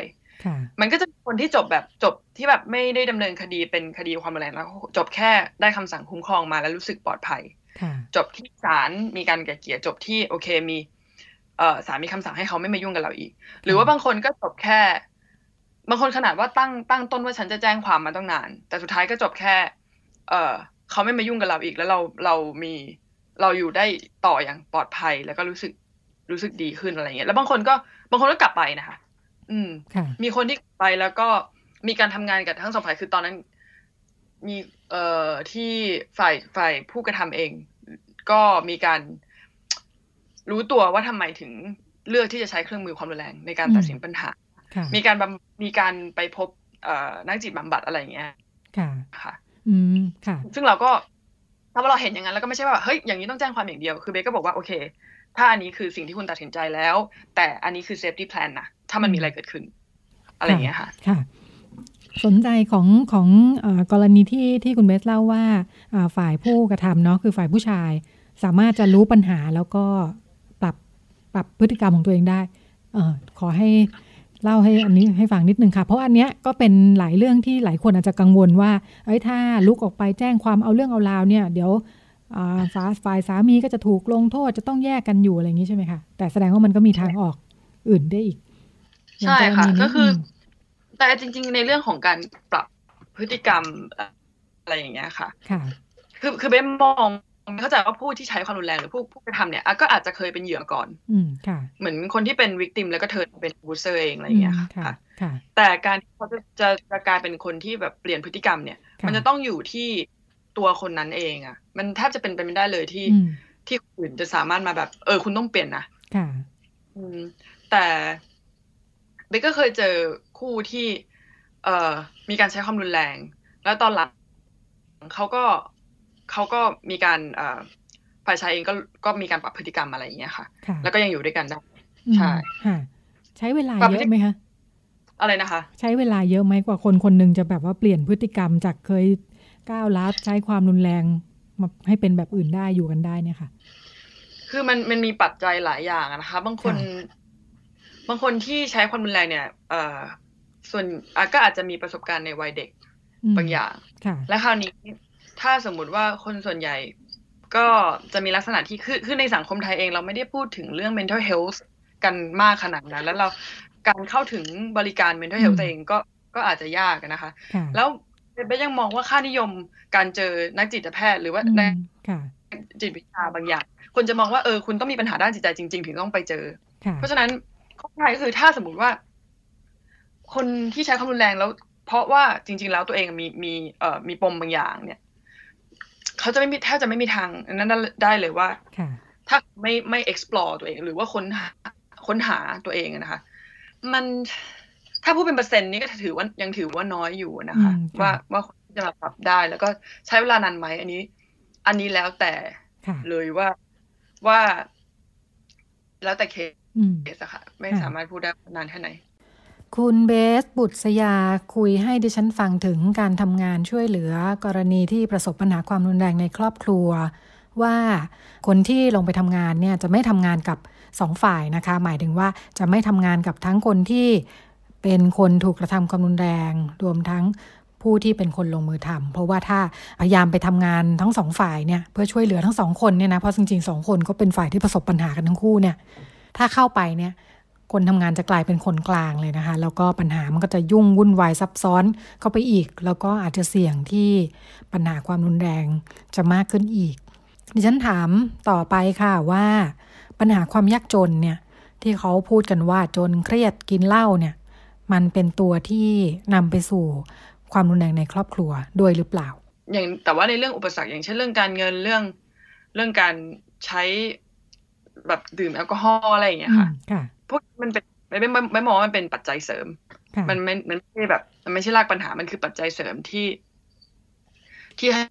ค่ะมันก็จะมีคนที่จบแบบจบที่แบบไม่ได้ดำเนินคดีเป็นคดีความรุนแรงแล้วจบแค่ได้คำสั่งคุ้มครองมาแล้วรู้สึกปลอดภัยค่ะจบที่ศาลมีการไกล่เกลี่ยจบที่โอเคมี เอ่อศาลมีคำสั่งให้เขาไม่มายุ่งกับเราอีก หรือว่าบางคนก็จบแค่ บางคนขนาดว่าตั้งตั้งต้นว่าฉันจะแจ้งความมาตั้งนาน แต่สุดท้ายก็จบแค่ เอ่อเขาไม่มายุ่งกับเราอีก แล้วเราเรามีเราอยู่ได้ต่ออย่างปลอดภัยแล้วก็รู้สึกรู้สึกดีขึ้นอะไรเงี้ยแล้วบางคนก็บางคนก็กลับไปนะคะ อืมค่ะมีคนที่ไปแล้วก็มีการทำงานกับทั้งสองฝ่ายคือตอนนั้น มีเอ่อที่ฝ่ายฝ่ายผู้กระทำเอง ก็มีการ รู้ตัวว่าทำไมถึงเลือกที่จะใช้เครื่องมือความรุนแรงในการตัดสินปัญหาค่ะมีการบำมีการไปพบเอ่อนักจิตบำบัดอะไรอย่างเงี้ย ค่ะ ค่ะ อืม ค่ะ ซึ่งเราก็ถ้าว่าเราเห็นอย่างนั้นแล้วก็ไม่ใช่ว่าเฮ้ยอย่างนี้ต้องแจ้งความอย่างเดียว คือเบสก็บอกว่าโอเค ถ้าอันนี้คือสิ่งที่คุณตัดสินใจแล้ว แต่อันนี้คือ safety plan นะถ้ามันมีอะไรเกิดขึ้น อะไรอย่างเงี้ยค่ะ ค่ะสนใจของของเออกรณีที่ที่คุณเบสเล่าว่าอ่าฝ่ายผู้กระทำเนาะคือฝ่ายผู้ชาย สามารถจะรู้ปัญหาแล้วก็ปรับ ปรับพฤติกรรมของตัวเองได้เออขอให้เล่าให้อันนี้ให้ฟังนิดนึงค่ะ เพราะอันเนี้ยก็เป็นหลายเรื่องที่หลายคนอาจจะกังวลว่าเอ้ยถ้าลุกออกไปแจ้งความเอาเรื่องเอาราวเนี่ย เดี๋ยวอ่าฝ่ายฝ่ายสามีก็จะถูกลงโทษจะต้องแยกกันอยู่อะไรอย่างนี้ใช่ไหมคะแต่แสดงว่ามันก็มีทางออกอื่นได้อีก ใช่ค่ะอย่างรณีนี้ก็คืออมแต่จริง ๆ ในเรื่องของการปรับพฤติกรรมอะไรอย่างเงี้ยค่ะ ค่ะ คือคือเบสมอง เข้าใจว่าผู้ที่ใช้ความรุนแรงหรือผู้ผู้กระทำเนี่ยอะก็อาจจะเคยเป็นเหยื่อก่อน อืมค่ะ เหมือนคนที่เป็น victim แล้วก็ turn เป็น abuser เองอะไรอย่างเงี้ยมค่ะค่ะ ค่ะ แต่การที่เขาจะจะจะกลายเป็นคนที่แบบเปลี่ยนพฤติกรรมเนี่ยค่ะมันจะต้องอยู่ที่ตัวคนนั้นเองอะ่ะ มันแทบจะเป็นไปไม่ได้เลยที่อืมที่คนอื่นจะสามารถมาแบบ เออ คุณต้องเปลี่ยนนะค่ะอืมแต่เบกก็เคยเจอคู่ที่ เอ่อมีการใช้ความรุนแรง แล้วตอนหลังเขาก็ เขาก็มีการเอ่อฝ่ายชายเองก็ก็มีการปรับพฤติกรรมอะไรอย่างเงี้ยค่ะค่ะแล้วก็ยังอยู่ด้วยกันได้อืมใช่ค่ะใช้เวลาปรับเยพฤติอะไหมคะอะไรนะคะ ใช้เวลาเยอะไหมกว่าคนคนหนึ่งจะแบบว่าเปลี่ยนพฤติกรรมจากเคยก้าวลัดใช้ความรุนแรงมาให้เป็นแบบอื่นได้อยู่กันได้เนี่ยค่ะ คือมันมันมีปัจจัยหลายอย่างอะนะคะ บางคนค่บางคนที่ใช้ความรุนแรงเนี่ยเอ่อส่วนอะก็อาจจะมีประสบการณ์ในวัยเด็กอืมบางอย่างค่ะและคราวนี้ ถ้าสมมุติว่าคนส่วนใหญ่ก็จะมีลักษณะที่คือคือในสังคมไทยเองเราไม่ได้พูดถึงเรื่อง mental health กันมากขนาดนั้น แล้วเราการเข้าถึงบริการ mental health อืมเองก็ก็อาจจะยากอะนะคะค่ะแล้วเบสยังมองว่าค่านิยมการเจอนักจิตแพทย์ หรือว่าอืมนักค่ะจิตวิทยาบางอย่างคนจะมองว่าเออคุณต้องมีปัญหาด้านจิตใจจริง ๆ ถึงต้องไปเจอค่ะเพราะฉะนั้นข้อท้ายก็คือถ้าสมมติว่า คนที่ใช้ความรุนแรงแล้ว เพราะว่าจริง ๆ แล้วตัวเองมีมีเอ่อมีปมบางอย่างเนี่ย เขาจะไม่มีแทบจะไม่มีทางนั้นได้เลยว่าค่ะถ้าไม่ไม่ explore ตัวเอง หรือว่าค้นหาค้นหาตัวเองอะนะคะ มันถ้าพูดเป็นเปอร์เซ็นต์นี่ก็ถือว่ายังถือว่าน้อยอยู่นะคะอืมค่ะว่าว่าคนที่จะมาปรับได้แล้วก็ใช้เวลานานไหมอันนี้ อันนี้แล้วแต่ค่ะเลยว่าว่า แล้วแต่เคอืมสอะค่ะ ไม่ค่ะสามารถพูดได้นานแค่ไหน คุณเบสบุตรสยาคุยให้ดิฉันฟังถึงการทำงานช่วยเหลือกรณีที่ประสบปัญหาความรุนแรงในครอบครัว ว่าคนที่ลงไปทำงานเนี่ยจะไม่ทำงานกับสองฝ่ายนะคะ หมายถึงว่าจะไม่ทำงานกับทั้งคนที่เป็นคนถูกกระทำความรุนแรง รวมทั้งผู้ที่เป็นคนลงมือทำเพราะว่าถ้าพยายามไปทำงานทั้งสองฝ่ายเนี่ยเพื่อช่วยเหลือทั้งสองคนเนี่ยนะเพราะจริงๆสองคนก็เป็นฝ่ายที่ประสบปัญหากันทั้งคู่เนี่ยถ้าเข้าไปเนี่ย คนทำงานจะกลายเป็นคนกลางเลยนะคะ แล้วก็ปัญหามันก็จะยุ่งวุ่นวายซับซ้อนเข้าไปอีก แล้วก็อาจจะเสี่ยงที่ปัญหาความรุนแรงจะมากขึ้นอีก ดิฉันถามต่อไปค่ะว่าปัญหาความยากจนเนี่ยที่เขาพูดกันว่าจนเครียดกินเหล้าเนี่ย มันเป็นตัวที่นำไปสู่ความรุนแรงในครอบครัวด้วยหรือเปล่า อย่างแต่ว่าในเรื่องอุปสรรคอย่างเช่นเรื่องการเงินเรื่องเรื่องการใช้แบบดื่มแอลกอฮอล์อะไรอย่างเงี้ยค่ะอืมค่ะ พวกมันเป็นไม่ไม่ไม่ไม่มองว่ามันเป็นปัจจัยเสริมค่ะมันไม่มันไม่ใช่แบบ มันไม่ใช่รากปัญหามันคือปัจจัยเสริมที่ ที่ให้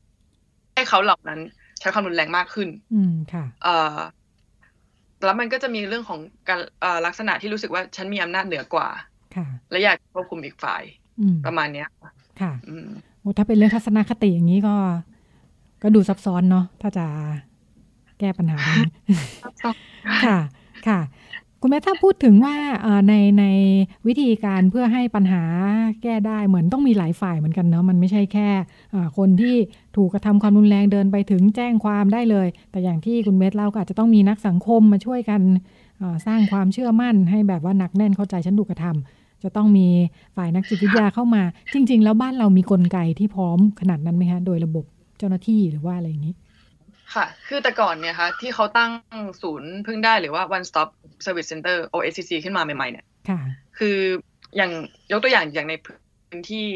ให้เขาเหล่านั้น ใช้ความรุนแรงมากขึ้น อืมค่ะเอ่อแล้วมันก็จะมีเรื่องของการเอ่อลักษณะที่รู้สึกว่าฉันมีอำนาจเหนือกว่า ค่ะ และอยากควบคุมอีกฝ่ายอืมประมาณเนี้ย ค่ะค่ะอืมโอ้ถ้าเป็นเรื่องทัศนคติอย่างนี้ก็ ก็ดูซับซ้อนเนาะถ้าจะแก้ปัญหานี้ค่ะ ค่ะ คุณแม่ถ้าพูดถึงว่าในในวิธีการเพื่อให้ปัญหาแก้ได้เหมือนต้องมีหลายฝ่ายเหมือนกันเนาะมันไม่ใช่แค่คนที่ถูกกระทำความรุนแรงเดินไปถึงแจ้งความได้เลย แต่อย่างที่คุณเบสเล่าก็อาจจะต้องมีนักสังคมมาช่วยกันสร้างความเชื่อมั่น ให้แบบว่าหนักแน่นเข้าใจฉันถูกกระทำจะต้องมีฝ่ายนักจิตวิทยาเข้ามา จริง ๆ แล้วบ้านเรามีกลไกที่พร้อมขนาดนั้นไหมคะโดยระบบเจ้าหน้าที่หรือว่าอะไรอย่างนี้ ค่ะ คือแต่ก่อนเนี่ยค่ะที่เขาตั้งศูนย์พึ่งได้หรือว่า one stop service center OSCC ขึ้นมาใหม่ๆเนี่ยค่ะคืออย่างยกตัวอย่างอย่างในพื้นที่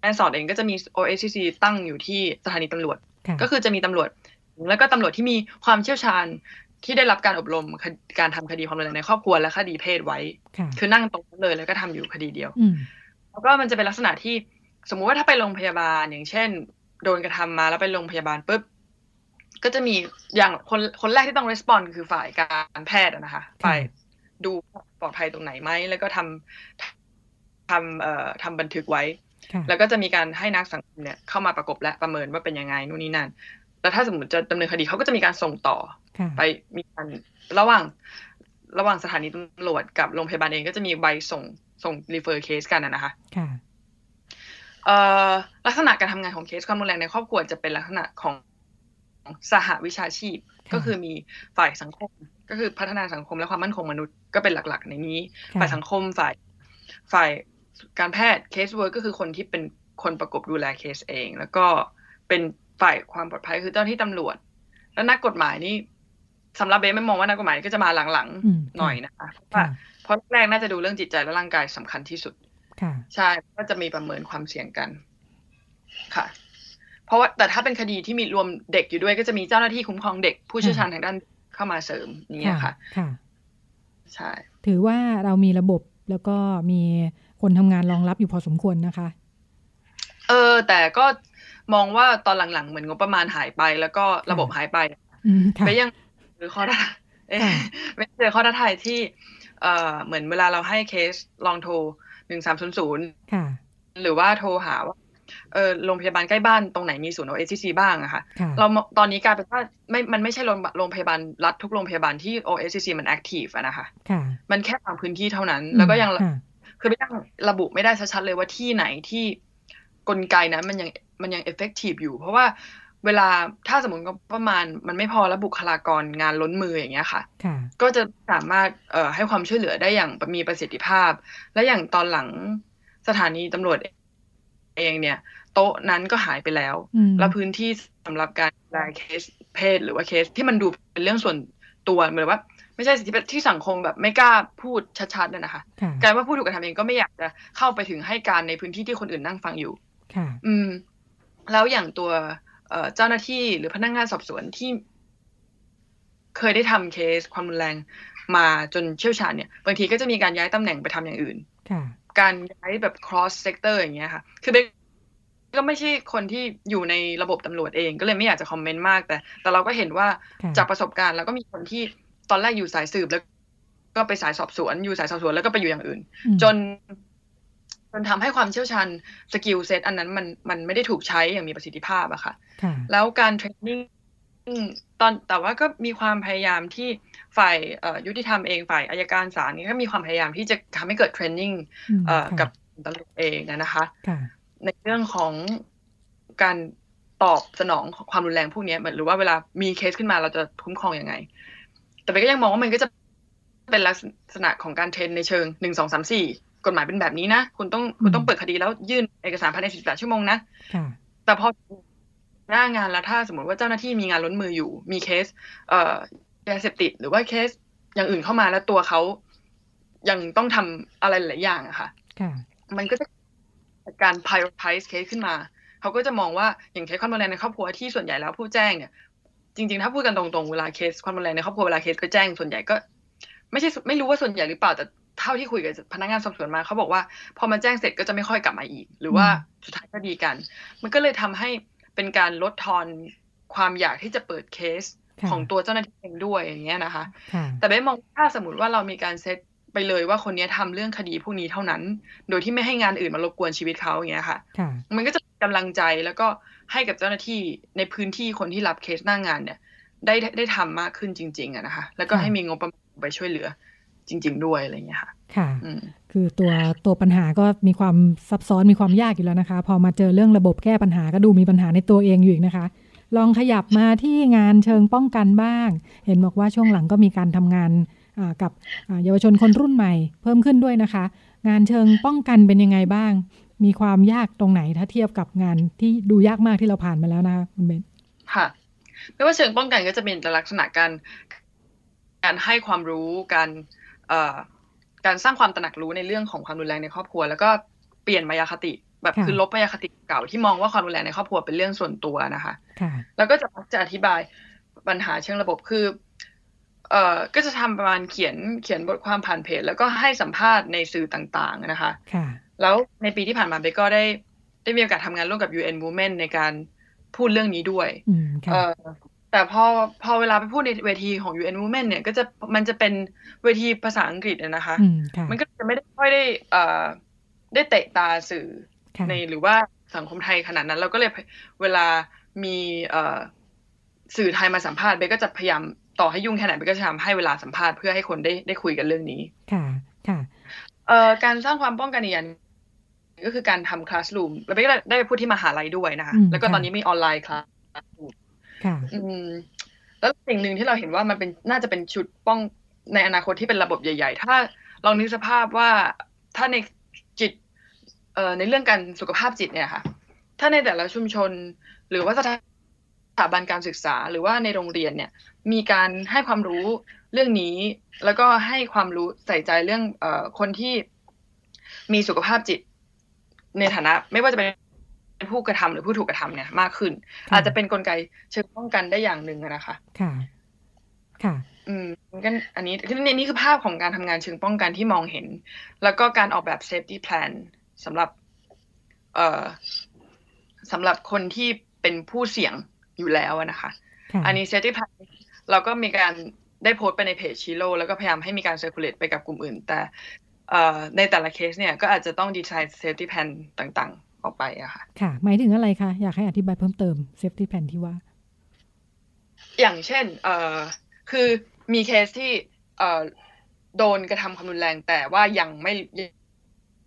แม่สอดเองก็จะมี OSCC ตั้งอยู่ที่สถานีตำรวจค่ะก็คือจะมีตำรวจ แล้วก็ตำรวจที่มีความเชี่ยวชาญที่ได้รับการอบรมการทำคดีความรุนแรงในครอบครัวและคดีเพศไว้ คือนั่งตรงนั้นเลยแล้วก็ทำอยู่คดีเดียวแล้วก็มันจะเป็นลักษณะที่สมมุติว่าถ้าไปโรงพยาบาลอย่างเช่น โดนกระทำมาแล้วไปโรงพยาบาลปุ๊บ ก็จะมีอย่างคนคนแรกที่ต้องรีสปอนคือฝ่ายการแพทย์นะคะฝ่ายดูปลอดภัยตรงไหนไหมแล้วก็ทำทำเอ่อทำบันทึกไว้ แล้วก็จะมีการให้นักสังคมเนี่ยเข้ามาประกบและประเมินว่าเป็นยังไงนู่นนี่นั่นแล้วถ้าสมมติจะดำเนินคดีเขาก็จะมีการส่งต่อ ไปมีการระหว่างระหว่างสถานีตำรวจกับโรงพยาบาลเองก็จะมีใบส่งส่ง refer เคสกันนะคะลักษณะการทำงานของเคสความรุนแรงในครอบครัวจะเป็นลักษณะของ สหวิชาชีพ ก็คือมีฝ่ายสังคม ก็คือพัฒนาสังคมและความมั่นคงมนุษย์ก็เป็นหลักๆ ในนี้ ฝ่ายสังคมฝ่ายฝ่ายการแพทย์ case worker ก็คือคนที่เป็นคนประกบดูแลเคสเอง แล้วก็เป็นฝ่ายความปลอดภัยคือเจ้าที่ตำรวจ แล้วนักกฎหมายนี่สำหรับเบสไม่มองว่านักกฎหมายก็จะมาหลังๆหน่อยนะคะเพราะแรกน่าจะดูเรื่องจิตใจและร่างกายสำคัญที่สุดใช่ก็จะมีประเมินความเสี่ยงกัน ค่ะเพ ราะว่าแต่ถ้าเป็นคดีที่มีรวมเด็กอยู่ด้วย ก็จะมีเจ้าหน้าที่คุ้มครองเด็กผู้เชี่ยวชาญทางด้านเข้ามาเสริมนี่ค่ะค่ะ ใช่ ถือว่าเรามีระบบแล้วก็มีคนทำงานรองรับอยู่พอสมควรนะคะ เออ แต่ก็มองว่าตอนหลังๆ เหมือนงบประมาณหายไป แล้วก็ระบบหายไปไปยังหรือข้อท้าไม่เจอข้อท้าทายที่ เอ่อเหมือนเวลาเราให้เคสลองโทรหนึ่งสามศูนย์ศูนย์หรือว่าโทรหาว่า เออโรงพยาบาลใกล้บ้านตรงไหนมีศูนย์ OSCC บ้างอะค่ะ เราตอนนี้กลายเป็นว่าไม่ มันไม่ใช่โรงโรงพยาบาลรัฐทุกโรงพยาบาลที่ OSCC มันแอคทีฟอะนะคะ มันแค่บางพื้นที่เท่านั้น แล้วก็ยัง คือไม่ยังระบุไม่ได้ชัดๆเลยว่าที่ไหนที่กลไกนั้นมันยัง มันยัง effective อยู่ เพราะว่าเวลาถ้าสมมติงบประมาณมันไม่พอแล้วบุคลากรงานล้นมืออย่างเงี้ยค่ะ ก็จะสามารถเอ่อให้ความช่วยเหลือได้อย่างมีประสิทธิภาพ และอย่างตอนหลังสถานีตำรวจเองเนี่ย โต๊ะนั้นก็หายไปแล้ว แล้วพื้นที่สำหรับการรายเคสเพศหรือว่าเคสที่มันดูเป็นเรื่องส่วนตัวเหมือนว่า ไม่ใช่สิ่งที่ที่สังคมแบบไม่กล้าพูดชัดๆเนี่ยนะคะกลายว่าผู้ถูกกระทำเองก็ไม่อยากจะเข้าไปถึงให้การในพื้นที่ที่คนอื่นนั่งฟังอยู่อืม แล้วอย่างตัวเจ้าหน้าที่หรือพนักงานสอบสวนที่ เคยได้ทำเคสความรุนแรงมาจนเชี่ยวชาญเนี่ยบางทีก็จะมีการย้ายตำแหน่งไปทำอย่างอื่นการย้ายแบบ cross sector อย่างเงี้ยค่ะ คือเบ ก็ไม่ใช่คนที่อยู่ในระบบตำรวจเอง ก็เลยไม่อยากจะคอมเมนต์มากแต่ แต่เราก็เห็นว่าจากประสบการณ์แล้วก็มีคนที่ตอนแรกอยู่สายสืบแล้ว ก็ไปสายสอบสวน อยู่สายสอบสวนแล้วก็ไปอยู่อย่างอื่น จนมันทำให้ความเชี่ยวชาญ skill set อันนั้นมันมันไม่ได้ถูกใช้อย่างมีประสิทธิภาพอะค่ะ แล้วการ training ตอนแต่ว่าก็มีความพยายามที่ฝ่ายยุติธรรมเองฝ่ายอายการศาลนี่ก็มีความพยายามที่จะทำให้เกิด training กับตำรวจเองนะคะ ในเรื่องของการตอบสนองความรุนแรงพวกนี้หรือว่าเวลามีเคสขึ้นมาเราจะคุ้มครองอยังไง แต่ไปก็ยังมองว่ามันก็จะเป็นลักษณะของการเทรนในเชิงหนึ่งสองสามสี่กฎหมายเป็นแบบนี้นะ คุณต้องคุณต้องเปิดคดีแล้วยื่นเอกสารภายในสิบแปดชั่วโมงนะแต่พอหน้างานแล้วถ้าสมมติว่าเจ้าหน้าที่มีงานล้นมืออยู่ มีเคส เอ่อยาเสพติดหรือว่าเคสอย่างอื่นเข้ามาแล้วตัวเขายังต้องทำอะไรหลายอย่างอะค่ะมันก็จะ การ prioritize เคสขึ้นมาเขาก็จะมองว่าอย่างเคสความรุนแรงในครอบครัวที่ส่วนใหญ่แล้วผู้แจ้งเนี่ยจริงๆ ถ้าพูดกันตรงๆเวลาเคสความรุนแรงในครอบครัวเวลาเคสก็แจ้งส่วนใหญ่ก็ ไม่ใช่ไม่รู้ว่าส่วนใหญ่หรือเปล่าแต่เท่าที่คุยกับพนักงานสอบสวนมาเขาบอกว่า พอมาแจ้งเสร็จก็จะไม่ค่อยกลับมาอีก หรือว่าสุดท้ายก็ดีกัน มันก็เลยทำให้เป็นการลดทอนความอยากที่จะเปิดเคสของตัวเจ้าหน้าที่เองด้วยอย่างเงี้ยนะคะ แต่ไม่มองถ้าสมมติว่าเรามีการเซต ไปเลยว่าคนนี้ทำเรื่องคดีพวกนี้เท่านั้น โดยที่ไม่ให้งานอื่นมารบกวนชีวิตเขาอย่างเงี้ยค่ะ มันก็จะกำลังใจแล้วก็ให้กับเจ้าหน้าที่ในพื้นที่คนที่รับเคสหน้างงานเนี่ย ได้ได้ทำมากขึ้นจริง ๆอะนะคะ แล้วก็ให้มีงบประมาณไปช่วยเหลือจริง ๆ ด้วยอะไรเงี้ยค่ะ ค่ะ คือตัวตัวปัญหาก็มีความซับซ้อนมีความยากอยู่แล้วนะคะ พอมาเจอเรื่องระบบแก้ปัญหาก็ดูมีปัญหาในตัวเองอยู่อีกนะคะ ลองขยับมาที่งานเชิงป้องกันบ้าง เห็นบอกว่าช่วงหลังก็มีการทำงาน กับเยาวชนคนรุ่นใหม่เพิ่มขึ้นด้วยนะคะ งานเชิงป้องกันเป็นยังไงบ้าง มีความยากตรงไหนถ้าเทียบกับงานที่ดูยากมากที่เราผ่านมาแล้วนะคะคุณเบนค่ะ ไม่ว่าเชิงป้องกันก็จะเป็นลักษณะการการให้ความรู้การการสร้างความตระหนักรู้ในเรื่องของความรุนแรงในครอบครัว แล้วก็เปลี่ยนมายาคติแบบค่ะคือลบไปคติเก่าที่มองว่าความรุนแรงในครอบครัวเป็นเรื่องส่วนตัวนะคะค่ะแล้วก็จะมักจะอธิบายปัญหาเชิงระบบคือ เอ่อก็จะทำประมาณเขียนเขียนบทความผ่านเพจ แล้วก็ให้สัมภาษณ์ในสื่อต่างๆนะคะค่ะแล้วในปีที่ผ่านมาเบก็ได้ได้มีโอกาสทำงานร่วมกับ UN Women ในการพูดเรื่องนี้ด้วยอืมค่ะเอ่อแต่พอพอเวลาไปพูดในเวทีของ UN Women เนี่ยก็จะมันจะเป็นเวทีภาษาอังกฤษอะนะคะอืมค่ะมันก็จะไม่ได้ค่อยได้เอ่อได้เตะตาสื่อค่ะในหรือว่าสังคมไทยขนาดนั้น เราก็เลยเวลามีเอ่อสื่อไทยมาสัมภาษณ์เบก็จะพยายาม ต่อให้ยุ่งแค่ไหนเบก็จะทำให้เวลาสัมภาษณ์เพื่อให้คนได้ได้คุยกันเรื่องนี้ ค่ะ ค่ะ เอ่อการสร้างความป้องกันอีกอย่างหนึ่งก็คือการทำคลาส o ูมแล้วเบก็ได้ไปพูดที่มหาลัยด้วยนะคะอืมแล้วก็ค่ะตอนนี้มีออนไลน์คลาสค่ะ อืม แล้วสิ่งหนึ่งที่เราเห็นว่ามันเป็นน่าจะเป็นชุดป้องในอนาคตที่เป็นระบบใหญ่ ๆ ถ้าลองนึกสภาพว่าถ้าในจิต เอ่อในเรื่องการสุขภาพจิตเนี่ยค่ะ ถ้าในแต่ละชุมชน หรือว่าสถา บันการศึกษาหรือว่าในโรงเรียนเนี่ยมีการให้ความรู้เรื่องนี้ แล้วก็ให้ความรู้ใส่ใจเรื่องเอ่อคนที่มีสุขภาพจิต ในฐานะ ไม่ว่าจะเป็นผู้กระทำหรือผู้ถูกกระทำเนี่ยมากขึ้นค่ะอาจจะเป็นกลไกเชิงป้องกันได้อย่างหนึ่งอะนะคะ ค่ะ ค่ะ อืมงั้นอันนี้คือนี่นี่คือภาพของการทำงานเชิงป้องกันที่มองเห็น แล้วก็การออกแบบ safety plan สำหรับ เอ่อสำหรับคนที่เป็นผู้เสี่ยง อยู่แล้วอะนะคะค่ะอันนี้ safety plan เราก็มีการได้โพสต์ไปในเพจชิโร่แล้วก็พยายามให้มีการ circulate ไปกับกลุ่มอื่น แต่เอ่อในแต่ละเคสเนี่ยก็อาจจะต้องดีไซน์ safety plan ต่างๆ ออกไปอะค่ะ ค่ะ หมายถึงอะไรคะ อยากให้อธิบายเพิ่มเติม safety plan ที่ว่า อย่างเช่นเอ่อคือมีเคสที่เอ่อโดนกระทำความรุนแรงแต่ว่ายังไม่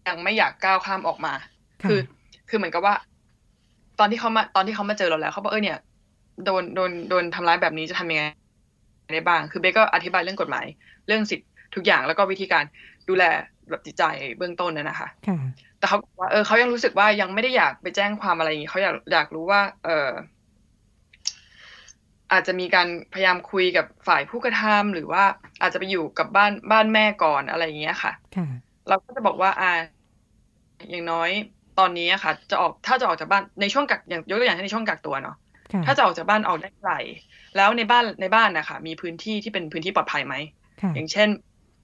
ยังไม่อยากก้าวข้ามออกมาค่ะคือ คือเหมือนกับว่า ตอนที่เขามาตอนที่เขามาเจอเราแล้วเขาบอกเออเนี่ย โดนโดนโดนทำร้ายแบบนี้จะทำยังไงได้บ้าง คือเบสก็อธิบายเรื่องกฎหมาย เรื่องสิทธิทุกอย่างแล้วก็วิธีการดูแลแบบจิตใจเบื้องต้นนะนะคะค่ะแต่เขาบอกว่าเออเขายังรู้สึกว่ายังไม่ได้อยากไปแจ้งความอะไรอย่างนี้เขาอยากอยากรู้ว่า เอออาจจะมีการพยายามคุยกับฝ่ายผู้กระทำหรือว่าอาจจะไปอยู่กับบ้านบ้านแม่ก่อนอะไรอย่างเงี้ยค่ะค่ะเราก็จะบอกว่าอ่าอย่างน้อยตอนนี้อะค่ะ จะออกถ้าจะออกจากบ้านในช่วงกักอย่างยกตัวอย่างเช่นในช่วงกักตัวเนาะค่ะ ถ้าจะออกจากบ้านออกได้ไกลแล้วในบ้านในบ้านนะคะมีพื้นที่ที่เป็นพื้นที่ปลอดภัยไหมค่ะอย่างเช่น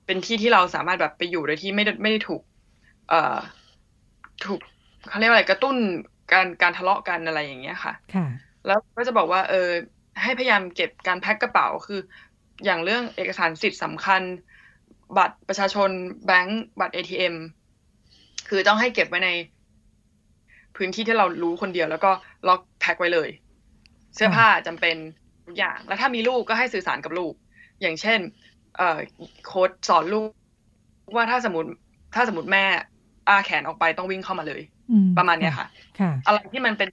เป็นที่ที่เราสามารถแบบไปอยู่โดยที่ไม่ได้ไม่ได้ถูก เอ่อถูกเขาเรียกว่าอะไรกระตุ้นการการทะเลาะกันอะไรอย่างเงี้ยค่ะค่ะแล้วก็จะบอกว่า เออ ให้พยายามเก็บการแพ็คกระเป๋าคือ อย่างเรื่องเอกสารสิทธิ์สำคัญ บัตรประชาชนแบงก์บัตร ATM คือต้องให้เก็บไว้ใน พื้นที่ที่เรารู้คนเดียว แล้วก็ล็อกแพ็คไว้เลย เสื้อผ้าจำเป็นทุกอย่าง แล้วถ้ามีลูกก็ให้สื่อสารกับลูก อย่างเช่น เอ่อโค้ดสอนลูก ว่าถ้าสมมติถ้าสมมติแม่อาแขนออกไปต้องวิ่งเข้ามาเลยอืมประมาณเนี้ยค่ะค่ะ อะไรที่มันเป็น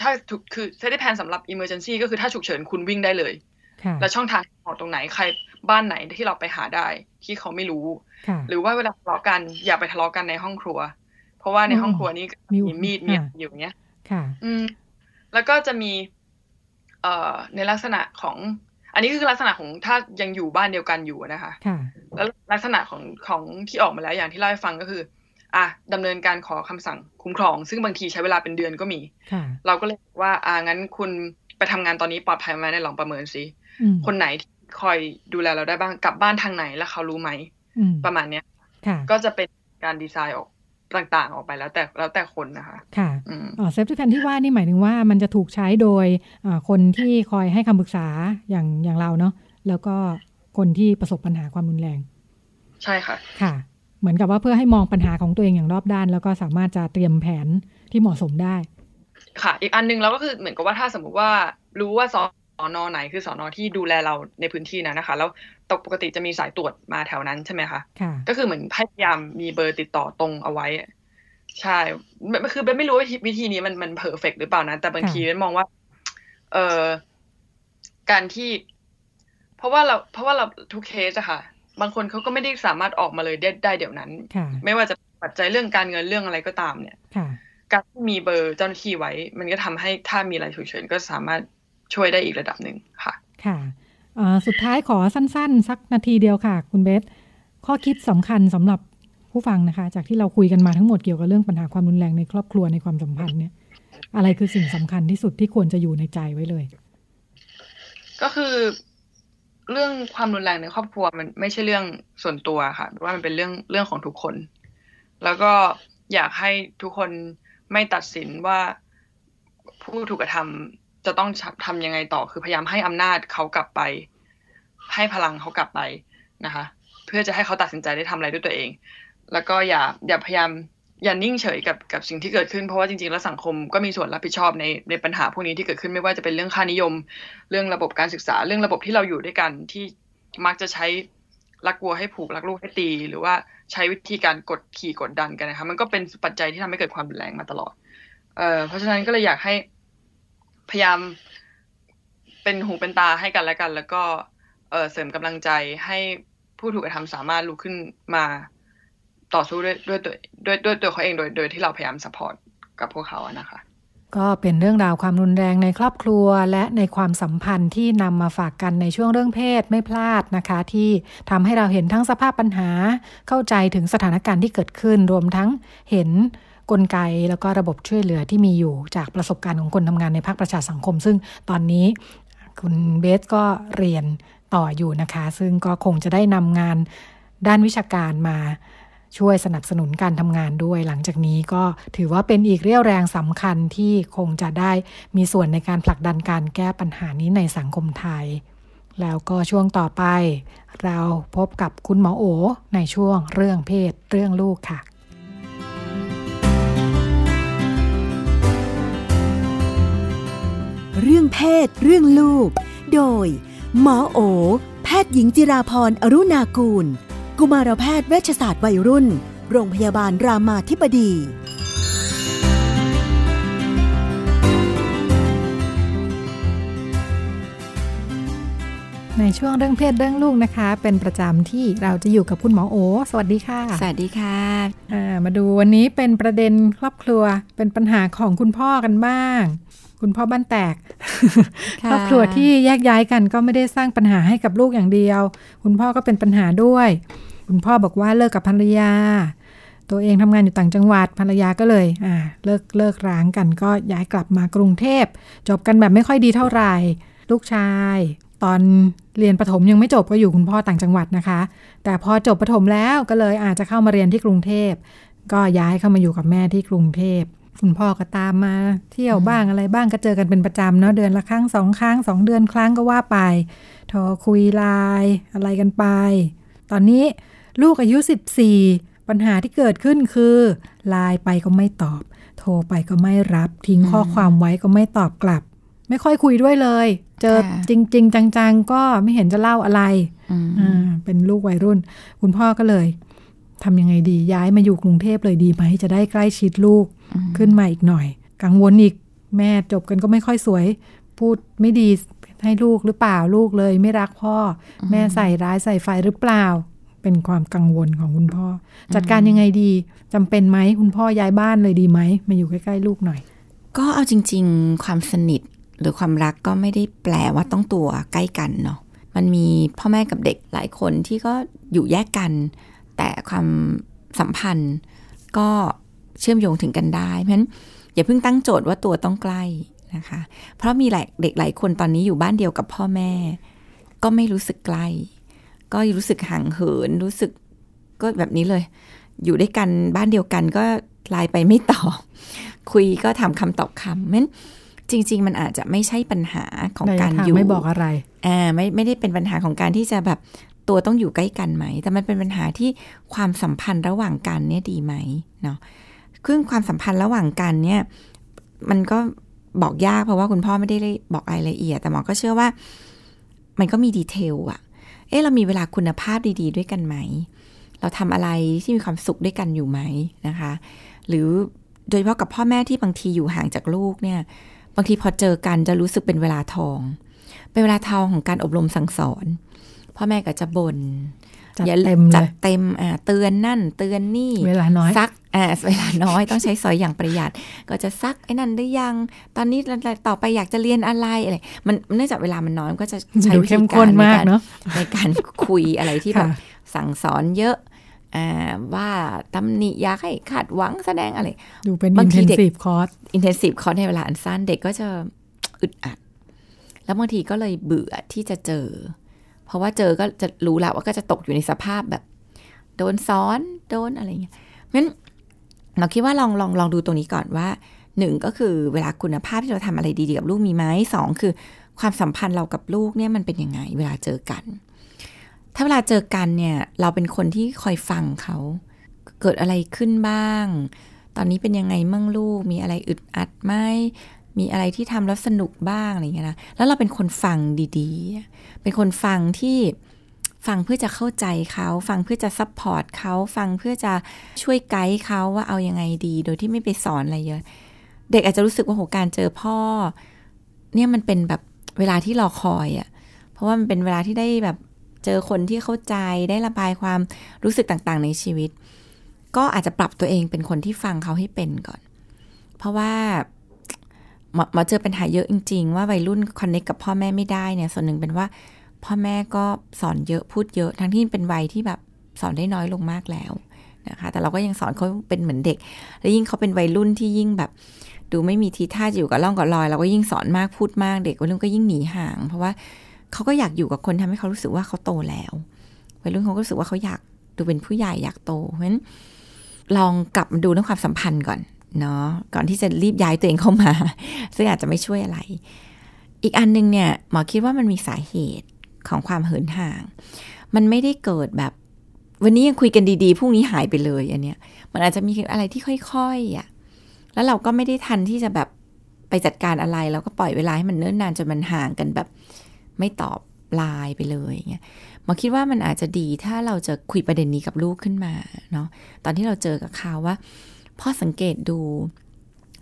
ถ้าถูกคือเซตแพนสำหรับ emergency ก็คือถ้าฉุกเฉินคุณวิ่งได้เลยค่ะแล้วช่องทางออกตรงไหนใครบ้านไหนที่เราไปหาได้ที่เขาไม่รู้ค่ะหรือว่าเวลาทะเลาะกันอย่าไปทะเลาะกันในห้องครัว เพราะว่าในอืมห้องครัวนี้ก็มีมีมีดมีอะไรอ่าอยู่อย่างเงี้ยค่ะอืมแล้วก็จะมีเอ่อ ในลักษณะของ อันนี้คือลักษณะของถ้ายังอยู่บ้านเดียวกันอยู่นะคะค่ะแล้วลักษณะของของที่ออกมาแล้วอย่างที่เล่าให้ฟังก็คือ อะดำเนินการขอคำสั่งคุ้มครอง ซึ่งบางทีใช้เวลาเป็นเดือนก็มีค่ะเราก็เลยบอกว่า อ่างั้นคุณไปทำงานตอนนี้ปลอดภัยไหมในลองประเมินสิอืมคนไหนที่คอยดูแลเราได้บ้างกลับบ้านทางไหนแล้วเขารู้ไหมอืมประมาณเนี้ยค่ะก็จะเป็นการดีไซน์ออก ต่างๆออกไปแล้วแต่แล้วแต่คนนะคะ ค่ะอืมอ๋อเซฟตี้แพนที่ว่านี่หมายถึงว่ามันจะถูกใช้โดยอ่าคนที่คอยให้คำปรึกษาอย่างอย่างเราเนาะแล้วก็คนที่ประสบปัญหาความรุนแรง ใช่ค่ะ ค่ะ เหมือนกับว่าเพื่อให้มองปัญหาของตัวเองอย่างรอบด้าน แล้วก็สามารถจะเตรียมแผนที่เหมาะสมได้ ค่ะ อีกอันหนึงเราก็คือเหมือนกับว่าถ้าสมมุติว่ารู้ว่าสอ นอไหนคือสอนอที่ดูแลเราในพื้นที่นั้นนะคะ แล้วปกติจะมีสายตรวจมาแถวนั้นใช่ไหมคะค่ะก็คือเหมือนพยายามมีเบอร์ติดต่อตรงเอาไว้ ใช่ไม่คือเบนไม่รู้ว่าวิธีนี้มันมันเพอร์เฟกหรือเปล่านะ แต่บางค่ะทีเบนมองว่า เอ่อการที่ เพราะว่าเรา เพราะว่าเราทุกเคสอะค่ะ บางคนเขาก็ไม่ได้สามารถออกมาเลยได้ได้เดี๋ยวนั้นค่ะไม่ว่าจะปัจจัยเรื่องการเงินเรื่องอะไรก็ตามเนี่ยค่ะการที่มีเบอร์เจ้าหน้าที่ไว้ มันก็ทำให้ถ้ามีอะไรฉุกเฉินก็สามารถ ช่วยได้อีกระดับหนึ่งค่ะ ค่ะอ่าสุดท้ายขอสั้น ๆ สักนาทีเดียวค่ะ คุณเบส ข้อคิดสำคัญสำหรับผู้ฟังนะคะ จากที่เราคุยกันมาทั้งหมดเกี่ยวกับเรื่องปัญหาความรุนแรงในครอบครัวในความสัมพันธ์เนี่ย อะไรคือสิ่งสำคัญที่สุดที่ควรจะอยู่ในใจไว้เลย ก็คือเรื่องความรุนแรงในครอบครัวมันไม่ใช่เรื่องส่วนตัวค่ะว่ามันเป็นเรื่องเรื่องของทุกคน แล้วก็อยากให้ทุกคนไม่ตัดสินว่าผู้ถูกกระทำ จะต้องทำยังไงต่อคือพยายามให้อำนาจเขากลับไป ให้พลังเขากลับไปนะคะ เพื่อจะให้เขาตัดสินใจได้ทำอะไรด้วยตัวเอง แล้วก็อย่าอย่าพยายามอย่านิ่งเฉยกับกับสิ่งที่เกิดขึ้นเพราะว่าจริงๆแล้วสังคมก็มีส่วนรับผิดชอบในในปัญหาพวกนี้ที่เกิดขึ้นไม่ว่าจะเป็นเรื่องค่านิยม เรื่องระบบการศึกษา เรื่องระบบที่เราอยู่ด้วยกันที่มักจะใช้รักวัวให้ผูกรักลูกให้ตี หรือว่าใช้วิธีการกดขี่กดดันกันนะคะมันก็เป็นปัจจัยที่ทำให้เกิดความรุนแรงมาตลอดเอ่อเพราะฉะนั้นก็เลยอยากให้ ยายามเป็นหูเป็นตาให้กันและกัน แล้วก็เสริมกำลังใจให้ผู้ถูกกระทำสามารถลุกขึ้นมาต่อสู้ด้วยด้วยตัวด้วยด้วยตัวเขาเองโดยโดยที่เราพยายามสปอร์ตกับพวกเขาอะนะคะก็เป็นเรื่องราวความรุนแรงในครอบครัว และในความสัมพันธ์ที่นำมาฝากกันในช่วงเรื่องเพศไม่พลาดนะคะ ที่ทำให้เราเห็นทั้งสภาพปัญหาเข้าใจถึงสถานการณ์ที่เกิดขึ้น รวมทั้งเห็น กลไกแล้วก็ระบบช่วยเหลือที่มีอยู่จากประสบการณ์ของคนทำงานในภาคประชาสังคม ซึ่งตอนนี้คุณเบสก็เรียนต่ออยู่นะคะ ซึ่งก็คงจะได้นำงานด้านวิชาการมาช่วยสนับสนุนการทำงานด้วย หลังจากนี้ก็ถือว่าเป็นอีกเรี่ยวแรงสำคัญที่คงจะได้มีส่วนในการผลักดันการแก้ปัญหานี้ในสังคมไทย แล้วก็ช่วงต่อไป เราพบกับคุณหมอโอในช่วงเรื่องเพศเรื่องลูกค่ะ เรื่องเพศ เรื่องลูก โดย หมอโอ แพทย์หญิงจิราพรอรุณากูล กุมารแพทย์เวชศาสตร์วัยรุ่น โรงพยาบาลรามาธิบดี ในช่วงเรื่องเพศเรื่องลูกนะคะ เป็นประจำที่เราจะอยู่กับคุณหมอโอ สวัสดีค่ะ สวัสดีค่ะอ่ามาดูวันนี้เป็นประเด็นครอบครัวเป็นปัญหาของคุณพ่อกันบ้าง คุณพ่อบ้านแตกค่ะครอบครัวที่แยกย้ายกันก็ไม่ได้สร้างปัญหาให้กับลูกอย่างเดียว คุณพ่อก็เป็นปัญหาด้วย คุณพ่อบอกว่าเลิกกับภรรยา ตัวเองทำงานอยู่ต่างจังหวัดภรรยาก็เลยอ่าเลิกเลิกร้างกันก็ย้ายกลับมากรุงเทพ จบกันแบบไม่ค่อยดีเท่าไหร่ ลูกชาย ตอนเรียนประถมยังไม่จบก็อยู่คุณพ่อต่างจังหวัดนะคะ แต่พอจบประถมแล้วก็เลยอาจจะเข้ามาเรียนที่กรุงเทพ ก็ย้ายเข้ามาอยู่กับแม่ที่กรุงเทพ คุณพ่อก็ตามมาเที่ยวบ้างอะไรบ้างก็เจอกันเป็นประจำเนาะเดือนละครั้งสองครั้งสองเดือนครั้งก็ว่าไปโทรคุยไลน์อะไรกันไป ตอนนี้ลูกอายุ 14 ปัญหาที่เกิดขึ้นคือไลน์ไปก็ไม่ตอบ โทรไปก็ไม่รับ ทิ้งข้อความไว้ก็ไม่ตอบกลับ ไม่ค่อยคุยด้วยเลย เจอค่ะจริง ๆ จัง ๆ ก็ไม่เห็นจะเล่าอะไรอืมอ่าเป็นลูกวัยรุ่น คุณพ่อก็เลย ทำยังไงดีย้ายมาอยู่กรุงเทพเลยดีไหมจะได้ใกล้ชิดลูกขึ้นมาอีกหน่อย กังวลอีกแม่จบกันก็ไม่ค่อยสวย พูดไม่ดีให้ลูกหรือเปล่าลูกเลย ไม่รักพ่ออแม่ใส่ร้ายใส่ไฟหรือเปล่า เป็นความกังวลของคุณพ่ออจัดการยังไงดีจำเป็นไหมคุณพ่อย้ายบ้านเลยดีไหมมาอยู่ใกล้ๆลูกหน่อย ก็เอาจริง ๆ ความสนิทหรือความรักก็ไม่ได้แปลว่าต้องตัวใกล้กันเนาะมันมีพ่อแม่กับเด็กหลายคนที่ก็อยู่แยกกัน แต่ความสัมพันธ์ก็เชื่อมโยงถึงกันได้ เพราะฉะนั้นอย่าเพิ่งตั้งโจทย์ว่าตัวต้องใกล้นะคะ เพราะมีหลายเด็กหลายคนตอนนี้อยู่บ้านเดียวกับพ่อแม่ ก็ไม่รู้สึกใกล้ ก็รู้สึกห่างเหินรู้สึกก็แบบนี้เลย อยู่ด้วยกันบ้านเดียวกันก็ไลน์ไปไม่ตอบคุยก็ทำคำตอบคำนั้นจริง ๆ มันอาจจะไม่ใช่ปัญหาของการระยะทอยู่ไม่บอกอะไรอ่าไม่ไม่ได้เป็นปัญหาของการที่จะแบบ ตัวต้องอยู่ใกล้กันไหม แต่มันเป็นปัญหาที่ความสัมพันธ์ระหว่างกันเนี่ยดีไหมเนาะคือความสัมพันธ์ระหว่างกันเนี่ย มันก็บอกยากเพราะว่าคุณพ่อไม่ได้บอกรายละเอียด แต่หมอก็เชื่อว่า มันก็มีดีเทลอะเอ๊ะเรามีเวลาคุณภาพดี ๆ ด้วยกันไหม เราทำอะไรที่มีความสุขด้วยกันอยู่ไหมนะคะ หรือโดยเฉพาะกับพ่อแม่ที่บางทีอยู่ห่างจากลูกเนี่ย บางทีพอเจอกันจะรู้สึกเป็นเวลาทอง เป็นเวลาทองของการอบรมสั่งสอน พ่อแม่ก็จะบน่นจัดอย่าเต็มเลจัดยเต็มอ่าเตือนนั่น เตือนนี่เวลาน้อยซักอ่าเวลาน้อยต้องใช้สอยอย่างประหยัด ก็จะซักไอ้นั่นได้ยัง ตอนนี้ต่อไปอยากจะเรียนอะไรอะไรมันเนื่องจากเวลามันน้อยมันก็จะใช้ดูวิธีเข้มกาข้รนในมากการเนาะในการคุยอะไรที่แบบค่ะสั่งสอนเยอะอ่าว่าตำหนิอยากให้คาดหวังแสดงอะไรดูเป็นบาอิงนทีเทนเด็กซีฟคอร์สอินเทนซีฟคอร์สในเวลาอันสั้นเด็กก็จะอึดอัด แล้วบางทีก็เลยเบื่อที่จะเจอ เพราะว่าเจอก็จะรู้แล้วว่าก็จะตกอยู่ในสภาพแบบ โดนซ้อนโดนอะไรเงี้ยงั้นเราคิดว่าลองลองลองดูตรงนี้ก่อนว่าหนึ่งก็คือเวลาคุณภาพที่เราทำอะไรดีๆกับลูกมีไหมสองคือ ความสัมพันธ์เรากับลูกเนี่ยมันเป็นยังไง เวลาเจอกัน ถ้าเวลาเจอกันเนี่ยเราเป็นคนที่คอยฟังเขาเกิดอะไรขึ้นบ้าง ตอนนี้เป็นยังไงมั่งลูกมีอะไรอึดอัดไหม มีอะไรที่ทำแล้วสนุกบ้างอะไรเงี้ยนะ แล้วเราเป็นคนฟังดีๆ เป็นคนฟังที่ฟังเพื่อจะเข้าใจเขา ฟังเพื่อจะ support เขา ฟังเพื่อจะช่วยไกด์เขาว่าเอายังไงดี โดยที่ไม่ไปสอนอะไรเยอะ เด็กอาจจะรู้สึกว่าโหการเจอพ่อ เนี่ยมันเป็นแบบเวลาที่รอคอยอะ่ะ เพราะว่ามันเป็นเวลาที่ได้แบบเจอคนที่เข้าใจได้ระบายความรู้สึกต่างๆ ในชีวิต ก็อาจจะปรับตัวเองเป็นคนที่ฟังเขาให้เป็นก่อน เพราะว่า มอหมอเจอปัญหาเยอะจริง ๆ ว่าวัยรุ่นคอนเนคกับพ่อแม่ไม่ได้เนี่ยส่วนหนึ่งเป็นว่าพ่อแม่ก็สอนเยอะพูดเยอะ ทั้งที่เป็นวัยที่แบบสอนได้น้อยลงมากแล้วนะคะแต่เราก็ยังสอนเขาเป็นเหมือนเด็ก แล้วยิ่งเขาเป็นวัยรุ่นที่ยิ่งแบบ ดูไม่มีทีท่าจะอยู่กับร่องกับรอยเราก็ยิ่งสอนมากพูดมากเด็กวัยรุ่นก็ยิ่งหนีห่าง เพราะว่าเขาก็อยากอยู่กับคนทำให้เขารู้สึกว่าเขาโตแล้ว วัยรุ่นเขาก็รู้สึกว่าเขาอยากดูเป็นผู้ใหญ่อยากโตเพราะฉะนั้นลองกลับมาดูเรื่องความสัมพันธ์ก่อน เนาะก่อนที่จะรีบย้ายตัวเองเข้ามา ซึ่งอาจจะไม่ช่วยอะไร อีกอันนึงเนี่ยหมอคิดว่ามันมีสาเหตุของความเหินห่าง มันไม่ได้เกิดแบบ วันนี้ยังคุยกันดีๆพรุ่งนี้หายไปเลยอันเนี้ย มันอาจจะมีอะไรที่ค่อยๆอะแล้วเราก็ไม่ได้ทันที่จะแบบไปจัดการอะไรเราก็ปล่อยเวลาให้มันเนิ่นนานจนมันห่างกันแบบไม่ตอบไลน์ไปเลยอย่างเงี้ยหมอคิดว่ามันอาจจะดีถ้าเราจะคุยประเด็นนี้กับลูกขึ้นมาเนาะตอนที่เราเจอกับเขาว่า พ่อสังเกตดู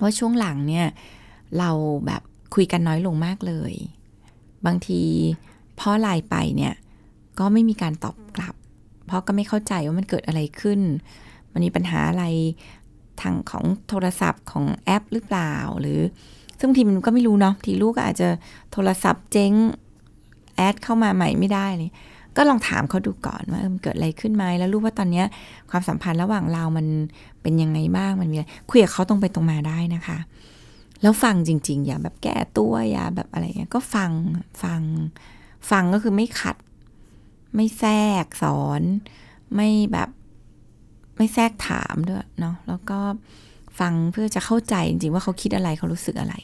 ว่าช่วงหลังเนี่ย เราแบบคุยกันน้อยลงมากเลย บางทีพ่อไลน์ไปเนี่ยก็ไม่มีการตอบกลับ เพราะก็ไม่เข้าใจว่ามันเกิดอะไรขึ้น มันมีปัญหาอะไรทางของโทรศัพท์ของแอปหรือเปล่า หรือ ซึ่งบางทีมันก็ไม่รู้เนาะทีลูกก็อาจจะโทรศัพท์เจ๊งแอดเข้ามาใหม่ไม่ได้เลยก็ลองถามเขาดูก่อนว่าเออมันเกิดอะไรขึ้นไหมแล้วรู้ว่าตอนเนี้ยความสัมพันธ์ระหว่างเรามัน เป็นยังไงบ้างมันมีอะไรคุยกับเขาตรงไปตรงมาได้นะคะ แล้วฟังจริง ๆ อย่าแบบแก้ตัวอย่าแบบอะไรเงี้ยก็ฟังฟังฟังก็คือไม่ขัด ไม่แทรกสอน ไม่แบบไม่แทรกถามด้วยเนาะแล้วก็ฟังเพื่อจะเข้าใจจริงๆว่าเขาคิดอะไรเขารู้สึกอะไร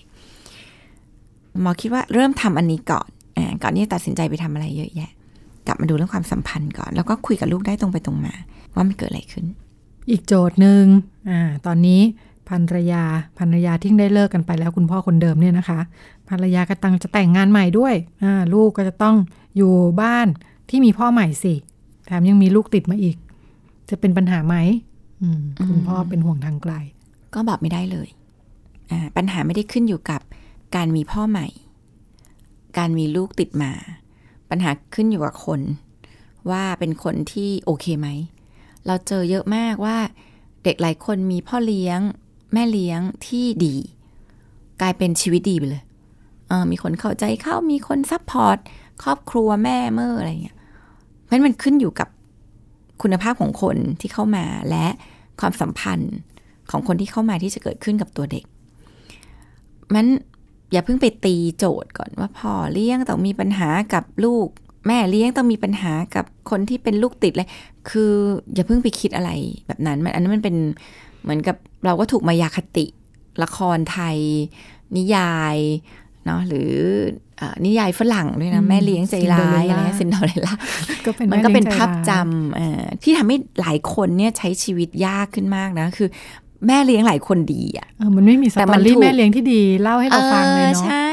หมอคิดว่าเริ่มทำอันนี้ก่อนอก่อนที่จะตัดสินใจไปทำอะไรเยอะแยะ กลับมาดูเรื่องความสัมพันธ์ก่อน แล้วก็คุยกับลูกได้ตรงไปตรงมา ว่ามันเกิดอะไรขึ้น อีกโจทย์หนึ่งอ่าตอนนี้ภรรยาภรรยาที่ได้เลิกกันไปแล้วคุณพ่อคนเดิมเนี่ยนะคะภรรยากำลังจะแต่งงานใหม่ด้วยอ่าลูกก็จะต้องอยู่บ้านที่มีพ่อใหม่สิแถมยังมีลูกติดมาอีก จะเป็นปัญหาไหมอืมคุณพ่อเป็นห่วงทางไกล ก็บอกไม่ได้เลยอ่าปัญหาไม่ได้ขึ้นอยู่กับการมีพ่อใหม่ การมีลูกติดมา ปัญหาขึ้นอยู่กับคน ว่าเป็นคนที่โอเคไหม เราเจอเยอะมากว่าเด็กหลายคนมีพ่อเลี้ยง แม่เลี้ยงที่ดี กลายเป็นชีวิตดีไปเลยเออมีคนเข้าใจเขามีคน supportครอบครัวแม่เมื่ออะไรเงี้ยเพราะฉะนั้นมันขึ้นอยู่กับคุณภาพของคนที่เข้ามาและความสัมพันธ์ของคนที่เข้ามาที่จะเกิดขึ้นกับตัวเด็ก มันอย่าเพิ่งไปตีโจทย์ก่อนว่าพ่อเลี้ยงต้องมีปัญหากับลูก แม่เลี้ยงต้องมีปัญหากับคนที่เป็นลูกติดเลย คืออย่าเพิ่งไปคิดอะไรแบบนั้น มันอันนั้นมันเป็นเหมือนกับเราก็ถูกมายาคติ ละครไทย นิยายเนาะหรืออานิยายฝรั่งด้วยนะอืมแม่เลี้ยงใจร้ายอะไรเงี้ย Cinderella ซินเดอเรลล่าก็เป็นมันก็เป็นแลี้ยงใจภาพจร้ยำเอ่อที่ทำให้หลายคนเนี่ยใช้ชีวิตยากขึ้นมากนะ คือแม่เลี้ยงหลายคนดีอะเออมันไม่มีสแต่ตมัอนรี่ถูกแม่เลี้ยงที่ดี เล่าให้เราฟังเลยออเนาะใช่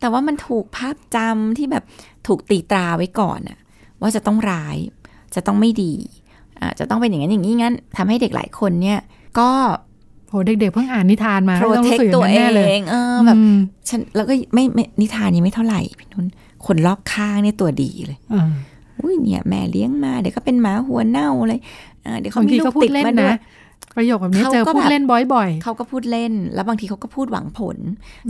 แต่ว่ามันถูกภาพจำที่แบบ ถูกตีตราไว้ก่อนอะว่าจะต้องร้าย จะต้องไม่ดีอะจะต้องเป็นอย่างนั้นอย่างนี้งั้นทำให้เด็กหลายคนเนี่ย ก็โหเด็กๆเพิ่งอ่านนิทานมาโปรต้องเทรู้คสึกอตัวย่างนั้นเอแน่เลยงเออแบบอืมฉันแล้วก็ไม่ไม่นิทานนี้ไม่เท่าไหร่พี่นุ่นคนรอบข้างเนี่ยตัวดีเลยอ่าอุ้ยเนี่ยแม่เลี้ยงมาเดี๋ยวก็เป็นหมาหัวเน่าเลยอ่าเดี๋ยวเขาบางมีทีลูก็กพูติดดเล่นมาด้วยนะประโยคแบบนี้เขาเจอก็พูดแบบเล่นบ่อยเขาก็พูดเล่น แล้วบางทีเขาก็พูดหวังผล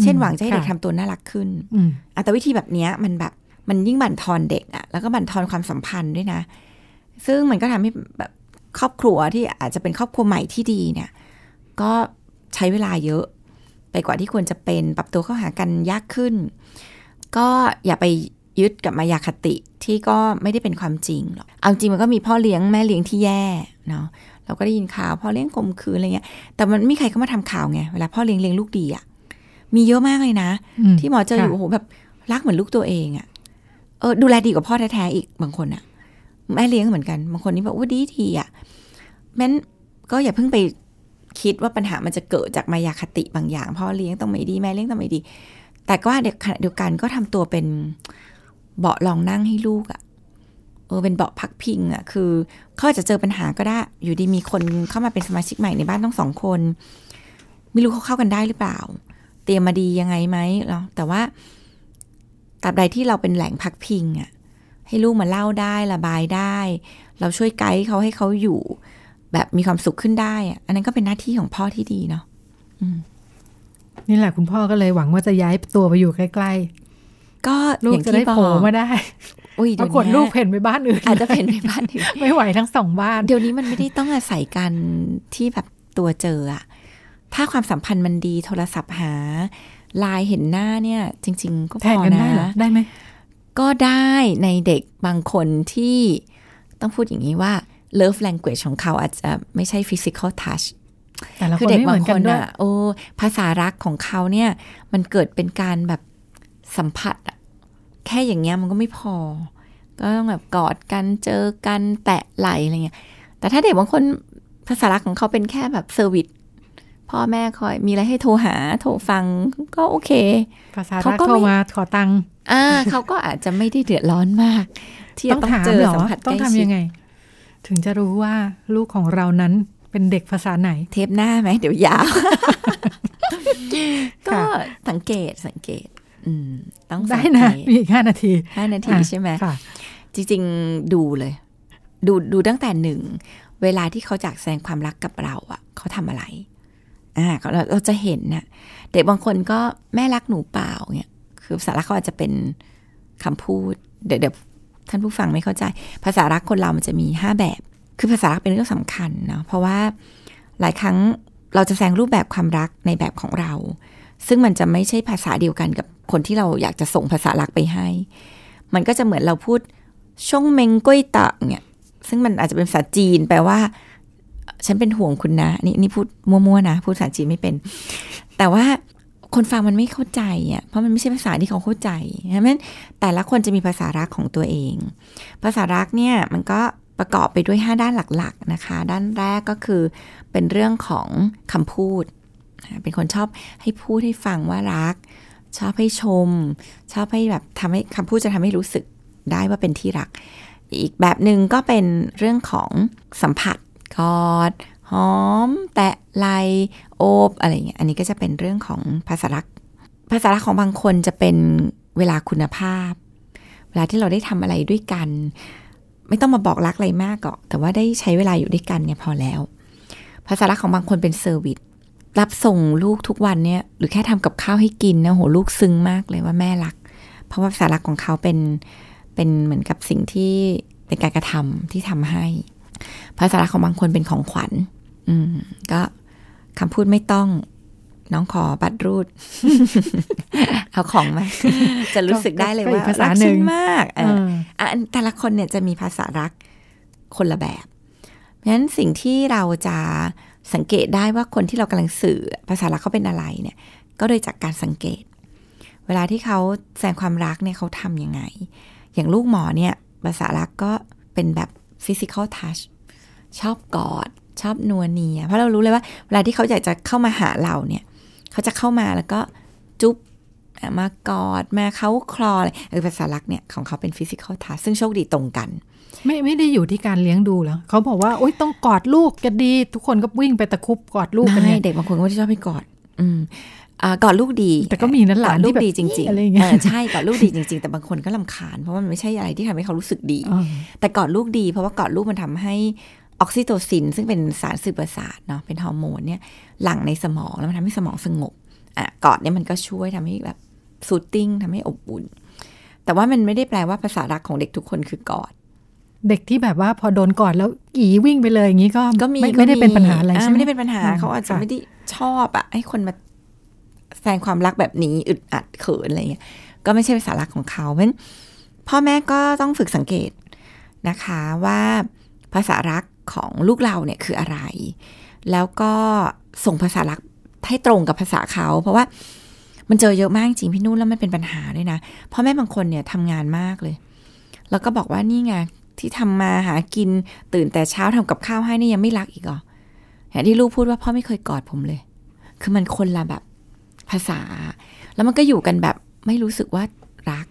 เช่นอืมหวังจะให้เด็กค่ะทำตัวน่ารักขึ้นๆอืมอะแต่วิธีแบบเนี้ยมันแบบ มันยิ่งบั่นทอนเด็กอะแล้วก็บั่นทอนความสัมพันธ์ด้วยนะ ซึ่งมันก็ทำให้แบบครอบครัวที่อาจจะเป็นครอบครัวใหม่ที่ดีเนี่ย ก็ใช้เวลาเยอะ ไปกว่าที่ควรจะเป็นปรับตัวเข้าหากันยากขึ้น ก็อย่าไปยึดกับมายาคติที่ก็ไม่ได้เป็นความจริงหรอกเอาจริงมันก็มีพ่อเลี้ยงแม่เลี้ยงที่แย่เนาะเราก็ได้ยินข่าวพ่อเลี้ยงข่มขืนอะไรเงี้ย แต่มันไม่มีใครเข้ามาทำข่าวไงเวลาพ่อเลี้ยงเลี้ยงลูกดีอะ่ะมีเยอะมากเลยนะมที่หมอเจออยู่ค่ะโอ้โหแบบรักเหมือนลูกตัวเองอะ่ะเออดูแลดีกว่าพ่อแท้ๆอีกบางคนอะแม่เลี้ยงเหมือนกัน บางคนนี่แบบว่าดีทีอะแม้นก็อย่าเพิ่งไปคิดว่าปัญหามันจะเกิดจากมายาคติบางอย่างพ่อเลี้ยงต้องไม่ดีแม่เลี้ยงต้องไม่ดี แต่ก็ว่าเด็กขณะเดียวกันก็ทำตัวเป็นเบาะรองนั่งให้ลูกอะเออเป็นเบาะพักพิงอะ่ะคือเขาอาจจะเจอปัญหาก็ได้ อยู่ดีมีคนเข้ามาเป็นสมาชิกใหม่ในบ้านต้องสองคน ไม่รู้เขาเข้ากันได้หรือเปล่า เตรียมมาดียังไงไหมเนาะแต่ว่า ตราบใดที่เราเป็นแหล่งพักพิงอะ่ะให้ลูกมาเล่าได้ระบายได้ เราช่วยไกด์เขาให้เขาอยู่ แบบมีความสุขขึ้นได้อะอันนั้นก็เป็นหน้าที่ของพ่อที่ดีเนาะนี่แหละคุณพ่อก็เลยหวังว่าจะย้ายตัวไปอยู่ใกล้ก็ๆลูอกย่างจะได้ที่บอโผล่กมาได้อุ้ยปเดี๋ยราวกฏนี้ลูกเพ่นไปบ้านอื่น อาจจะเป็นในบ้านถึงไม่ไหวทั้งสองบ้าน เดี๋ยวนี้มันไม่ได้ต้องอาศัยกันที่แบบตัวเจออะถ้าความสัมพันธ์มันดีโทรศัพท์หา ไลน์เห็นหน้าเนี่ย จริง ๆ ก็พแทนอกันนะได้เหรอได้ไหมก็ได้ในเด็กบางคนที่ต้องพูดอย่างนี้ว่า love language ของเขาอาจจะไม่ใช่ physical touch แต่ละคคือนเด็กไม่เหบามืงอนคกันนด้วยอะโอ้ภาษารักของเขาเนี่ย มันเกิดเป็นการแบบสัมผัสอะแค่อย่างเงี้ยมันก็ไม่พอ ก็ต้องแบบกอดกันเจอกันแตะไหลอะไรเงี้ยแต่ถ้าเด็กบางคนภาษารักของเขาเป็นแค่แบบเซอร์วิส พ่อแม่คอยมีอะไรให้โทรหาโทรฟังก็โอเคภาษาเขารักก็ไม่เข้ามาขอตังค์อ่าเขาก็อาจจะไม่ได้เดือดร้อนมาก ที่ต้จะองต้องถามเจอเหรอสัมผัสใกต้องล้ทำชิดยังไง ถึงจะรู้ว่าลูกของเรานั้นเป็นเด็กภาษาไหน เทปหน้าไหมเดี๋ยวยาว ก็ค่ะสังเกตสังเกตอืมต้องสัได้งเกนะตมีอีกห้านาทีห้านาทีอะใช่ไหมค่ะจริง ๆ ดูเลย ดูดูตั้งแต่หนึ่ง เวลาที่เขาจากแสดงความรักกับเราอะเขาทำอะไร อ่าเราเราจะเห็นน่ะเด็กบางคนก็แม่รักหนูเปล่าเนี่ยคือภาษารักเขาอาจจะเป็นคำพูด เดี๋ยวเดี๋ยวท่านผู้ฟังไม่เข้าใจ ภาษารักคนเรามันจะมีห้าแบบ คือภาษารักเป็นเรื่องสำคัญเนาะเพราะว่าหลายครั้งเราจะแสดงรูปแบบความรักในแบบของเรา ซึ่งมันจะไม่ใช่ภาษาเดียวกันกับคนที่เราอยากจะส่งภาษารักไปให้ มันก็จะเหมือนเราพูดช่งเมงก้วยตะเนี่ยซึ่งมันอาจจะเป็นภาษาจีน แปลว่า ฉันเป็นห่วงคุณนะนี่นี่พูดมั่วๆนะพูดภาษาจีนไม่เป็น แต่ว่าคนฟังมันไม่เข้าใจอะเพราะมันไม่ใช่ภาษาที่เขาเข้าใจใช่ไหมแต่ละคนจะมีภาษารักของตัวเอง ภาษารักเนี่ยมันก็ประกอบไปด้วย 5 ด้านหลักๆนะคะ ด้านแรกก็คือเป็นเรื่องของคำพูด เป็นคนชอบให้พูดให้ฟังว่ารัก ชอบให้ชม ชอบให้แบบทำให้คำพูดจะทำให้รู้สึกได้ว่าเป็นที่รัก อีกแบบหนึ่งก็เป็นเรื่องของสัมผัส กอด หอม แตะไหลโอบอะไรเงี้ย อันนี้ก็จะเป็นเรื่องของภาษารัก ภาษารักของบางคนจะเป็นเวลาคุณภาพ เวลาที่เราได้ทำอะไรด้วยกัน ไม่ต้องมาบอกรักอะไรมากหรอก แต่ว่าได้ใช้เวลาอยู่ด้วยกันเนี่ยพอแล้ว ภาษารักของบางคนเป็นเซอร์วิส รับส่งลูกทุกวันเนี่ย หรือแค่ทำกับข้าวให้กินนะโหลูกซึ้งมากเลยว่าแม่รัก เพราะว่าภาษารักของเขาเป็น เป็นเหมือนกับสิ่งที่เป็นการกระทำที่ทำให้ ภาษารักของบางคนเป็นของขวัญ อืม ก็คำพูดไม่ต้องน้องขอบัตรรูด เอาของมาจะรู้สึกได้เลยก็อีว่ากภาษารักหนึ่ฉังนมากเออะออะแต่ละคนเนี่ยจะมีภาษารักคนละแบบเพราะฉะนั้นสิ่งที่เราจะสังเกตได้ว่าคนที่เรากำลังสื่อภาษารักเขาเป็นอะไรเนี่ย ก็โดยจากการสังเกต เวลาที่เขาแสดงความรักเนี่ยเขาทำยังไง อย่างลูกหมอเนี่ย ภาษารักก็เป็นแบบ physical touch ชอบกอด ชอบนัวเนีย เพราะเรารู้เลยว่าเวลาที่เขาอยากจะเข้ามาหาเราเนี่ย เขาจะเข้ามาแล้วก็จุ๊บอะมากอดมาเขาคลออะไรเออภาษารักเนี่ยของเขาเป็น physical touch ซึ่งโชคดีตรงกัน ไม่ไม่ได้อยู่ที่การเลี้ยงดูแล้ว เขาบอกว่าโอ๊ยต้องกอดลูกจะดี ทุกคนก็วิ่งไปตะครุบกอดลูกกันไม่เนี่ยเด็กบางคนก็ไม่ได้ชอบให้กอด อืมอ่า กอดลูกดี แต่ก็มีนั่นหลานกอดลูที่กแบบดีจริงอะไรๆอย่างเงี้ยเออใช่กอดลูกดีจริง ๆ แต่บางคนก็รำคาญเพราะว่ามันไม่ใช่อะไรที่ทำให้เขารู้สึกดีอ๋อแต่กอดลูกดี เพราะว่ากอดลูกมันทำให้ออกซิโตซิน ซึ่งเป็นสารสื่อประสาทเนาะเป็นฮอร์โมนเนี่ยหลั่งในสมองแล้วมันทำให้สมองสงบอะกอดเนี่ยมันก็ช่วยทำให้แบบ soothing ทำให้อบอุ่น แต่ว่ามันไม่ได้แปลว่าภาษารักของเด็กทุกคนคือกอดเด็กที่แบบว่าพอโดนกอดแล้วอีวิ่งไปเลยอย่างนี้ก็ก็มีไม่ไม่ได้เป็นปัญหาอะไรอ่ใช่ไหมไม่ได้เป็นปัญหาอืมเขาอาจจะค่ะไม่ได้ชอบอะให้คนมา แสดงความรักแบบนี้อึดอัดเขินอะไรเงี้ยก็ไม่ใช่ภาษารักของเขาเพราะพ่อแม่ก็ต้องฝึกสังเกตนะคะว่าภาษารักของลูกเราเนี่ยคืออะไร แล้วก็ส่งภาษารักให้ตรงกับภาษาเขา เพราะว่ามันเจอเยอะมากจริงพี่นุ่นแล้วมันเป็นปัญหาด้วยนะพ่อแม่บางคนเนี่ยทำงานมากเลย แล้วก็บอกว่านี่ไงที่ทำมาหากินตื่นแต่เช้าทำกับข้าวให้นี่ยังไม่รักอีกเหรออย่างที่ลูกพูดว่าพ่อไม่เคยกอดผมเลย คือมันคนละแบบ ภาษา แล้วมันก็อยู่กันแบบไม่รู้สึกว่ารัก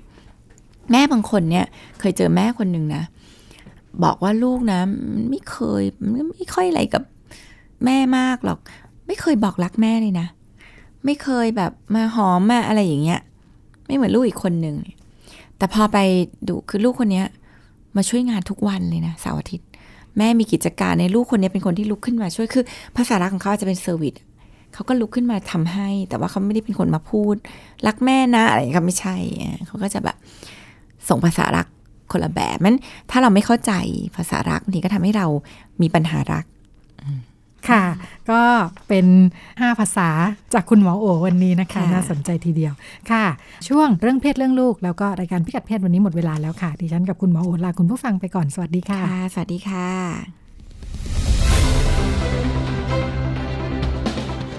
แม่บางคนเนี่ยเคยเจอแม่คนหนึ่งนะ บอกว่าลูกนะ ไม่เคยไม่ค่อยอะไรกับแม่มากหรอก ไม่เคยบอกรักแม่เลยนะ ไม่เคยแบบมาหอมมาอะไรอย่างเงี้ย ไม่เหมือนลูกอีกคนหนึ่งแต่พอไปดูคือลูกคนเนี้ย มาช่วยงานทุกวันเลยนะเสาร์อาทิตย์ แม่มีกิจการในลูกคนนี้เป็นคนที่ลุกขึ้นมาช่วยคือ ภาษารักของเขาอาจจะเป็นเซอร์วิส เขาก็ลุกขึ้นมาทำให้ แต่ว่าเขาไม่ได้เป็นคนมาพูด รักแม่นะอะไรอย่างเงี้ยเขาไม่ใช่อะเขาก็จะแบบส่งภาษารักคนละแบบมันถ้าเราไม่เข้าใจภาษารักบางทีก็ทำให้เรามีปัญหารักค่ะ ก็เป็น 5 ภาษาจากคุณหมอโอวันนี้นะคะค่ะน่าสนใจทีเดียวค่ะ ช่วงเรื่องเพศเรื่องลูก แล้วก็รายการพิกัดเพศวันนี้หมดเวลาแล้วค่ะ ดิฉันกับคุณหมอโอลาคุณผู้ฟังไปก่อนสวัสดีค่ะค่ะสวัสดีค่ะ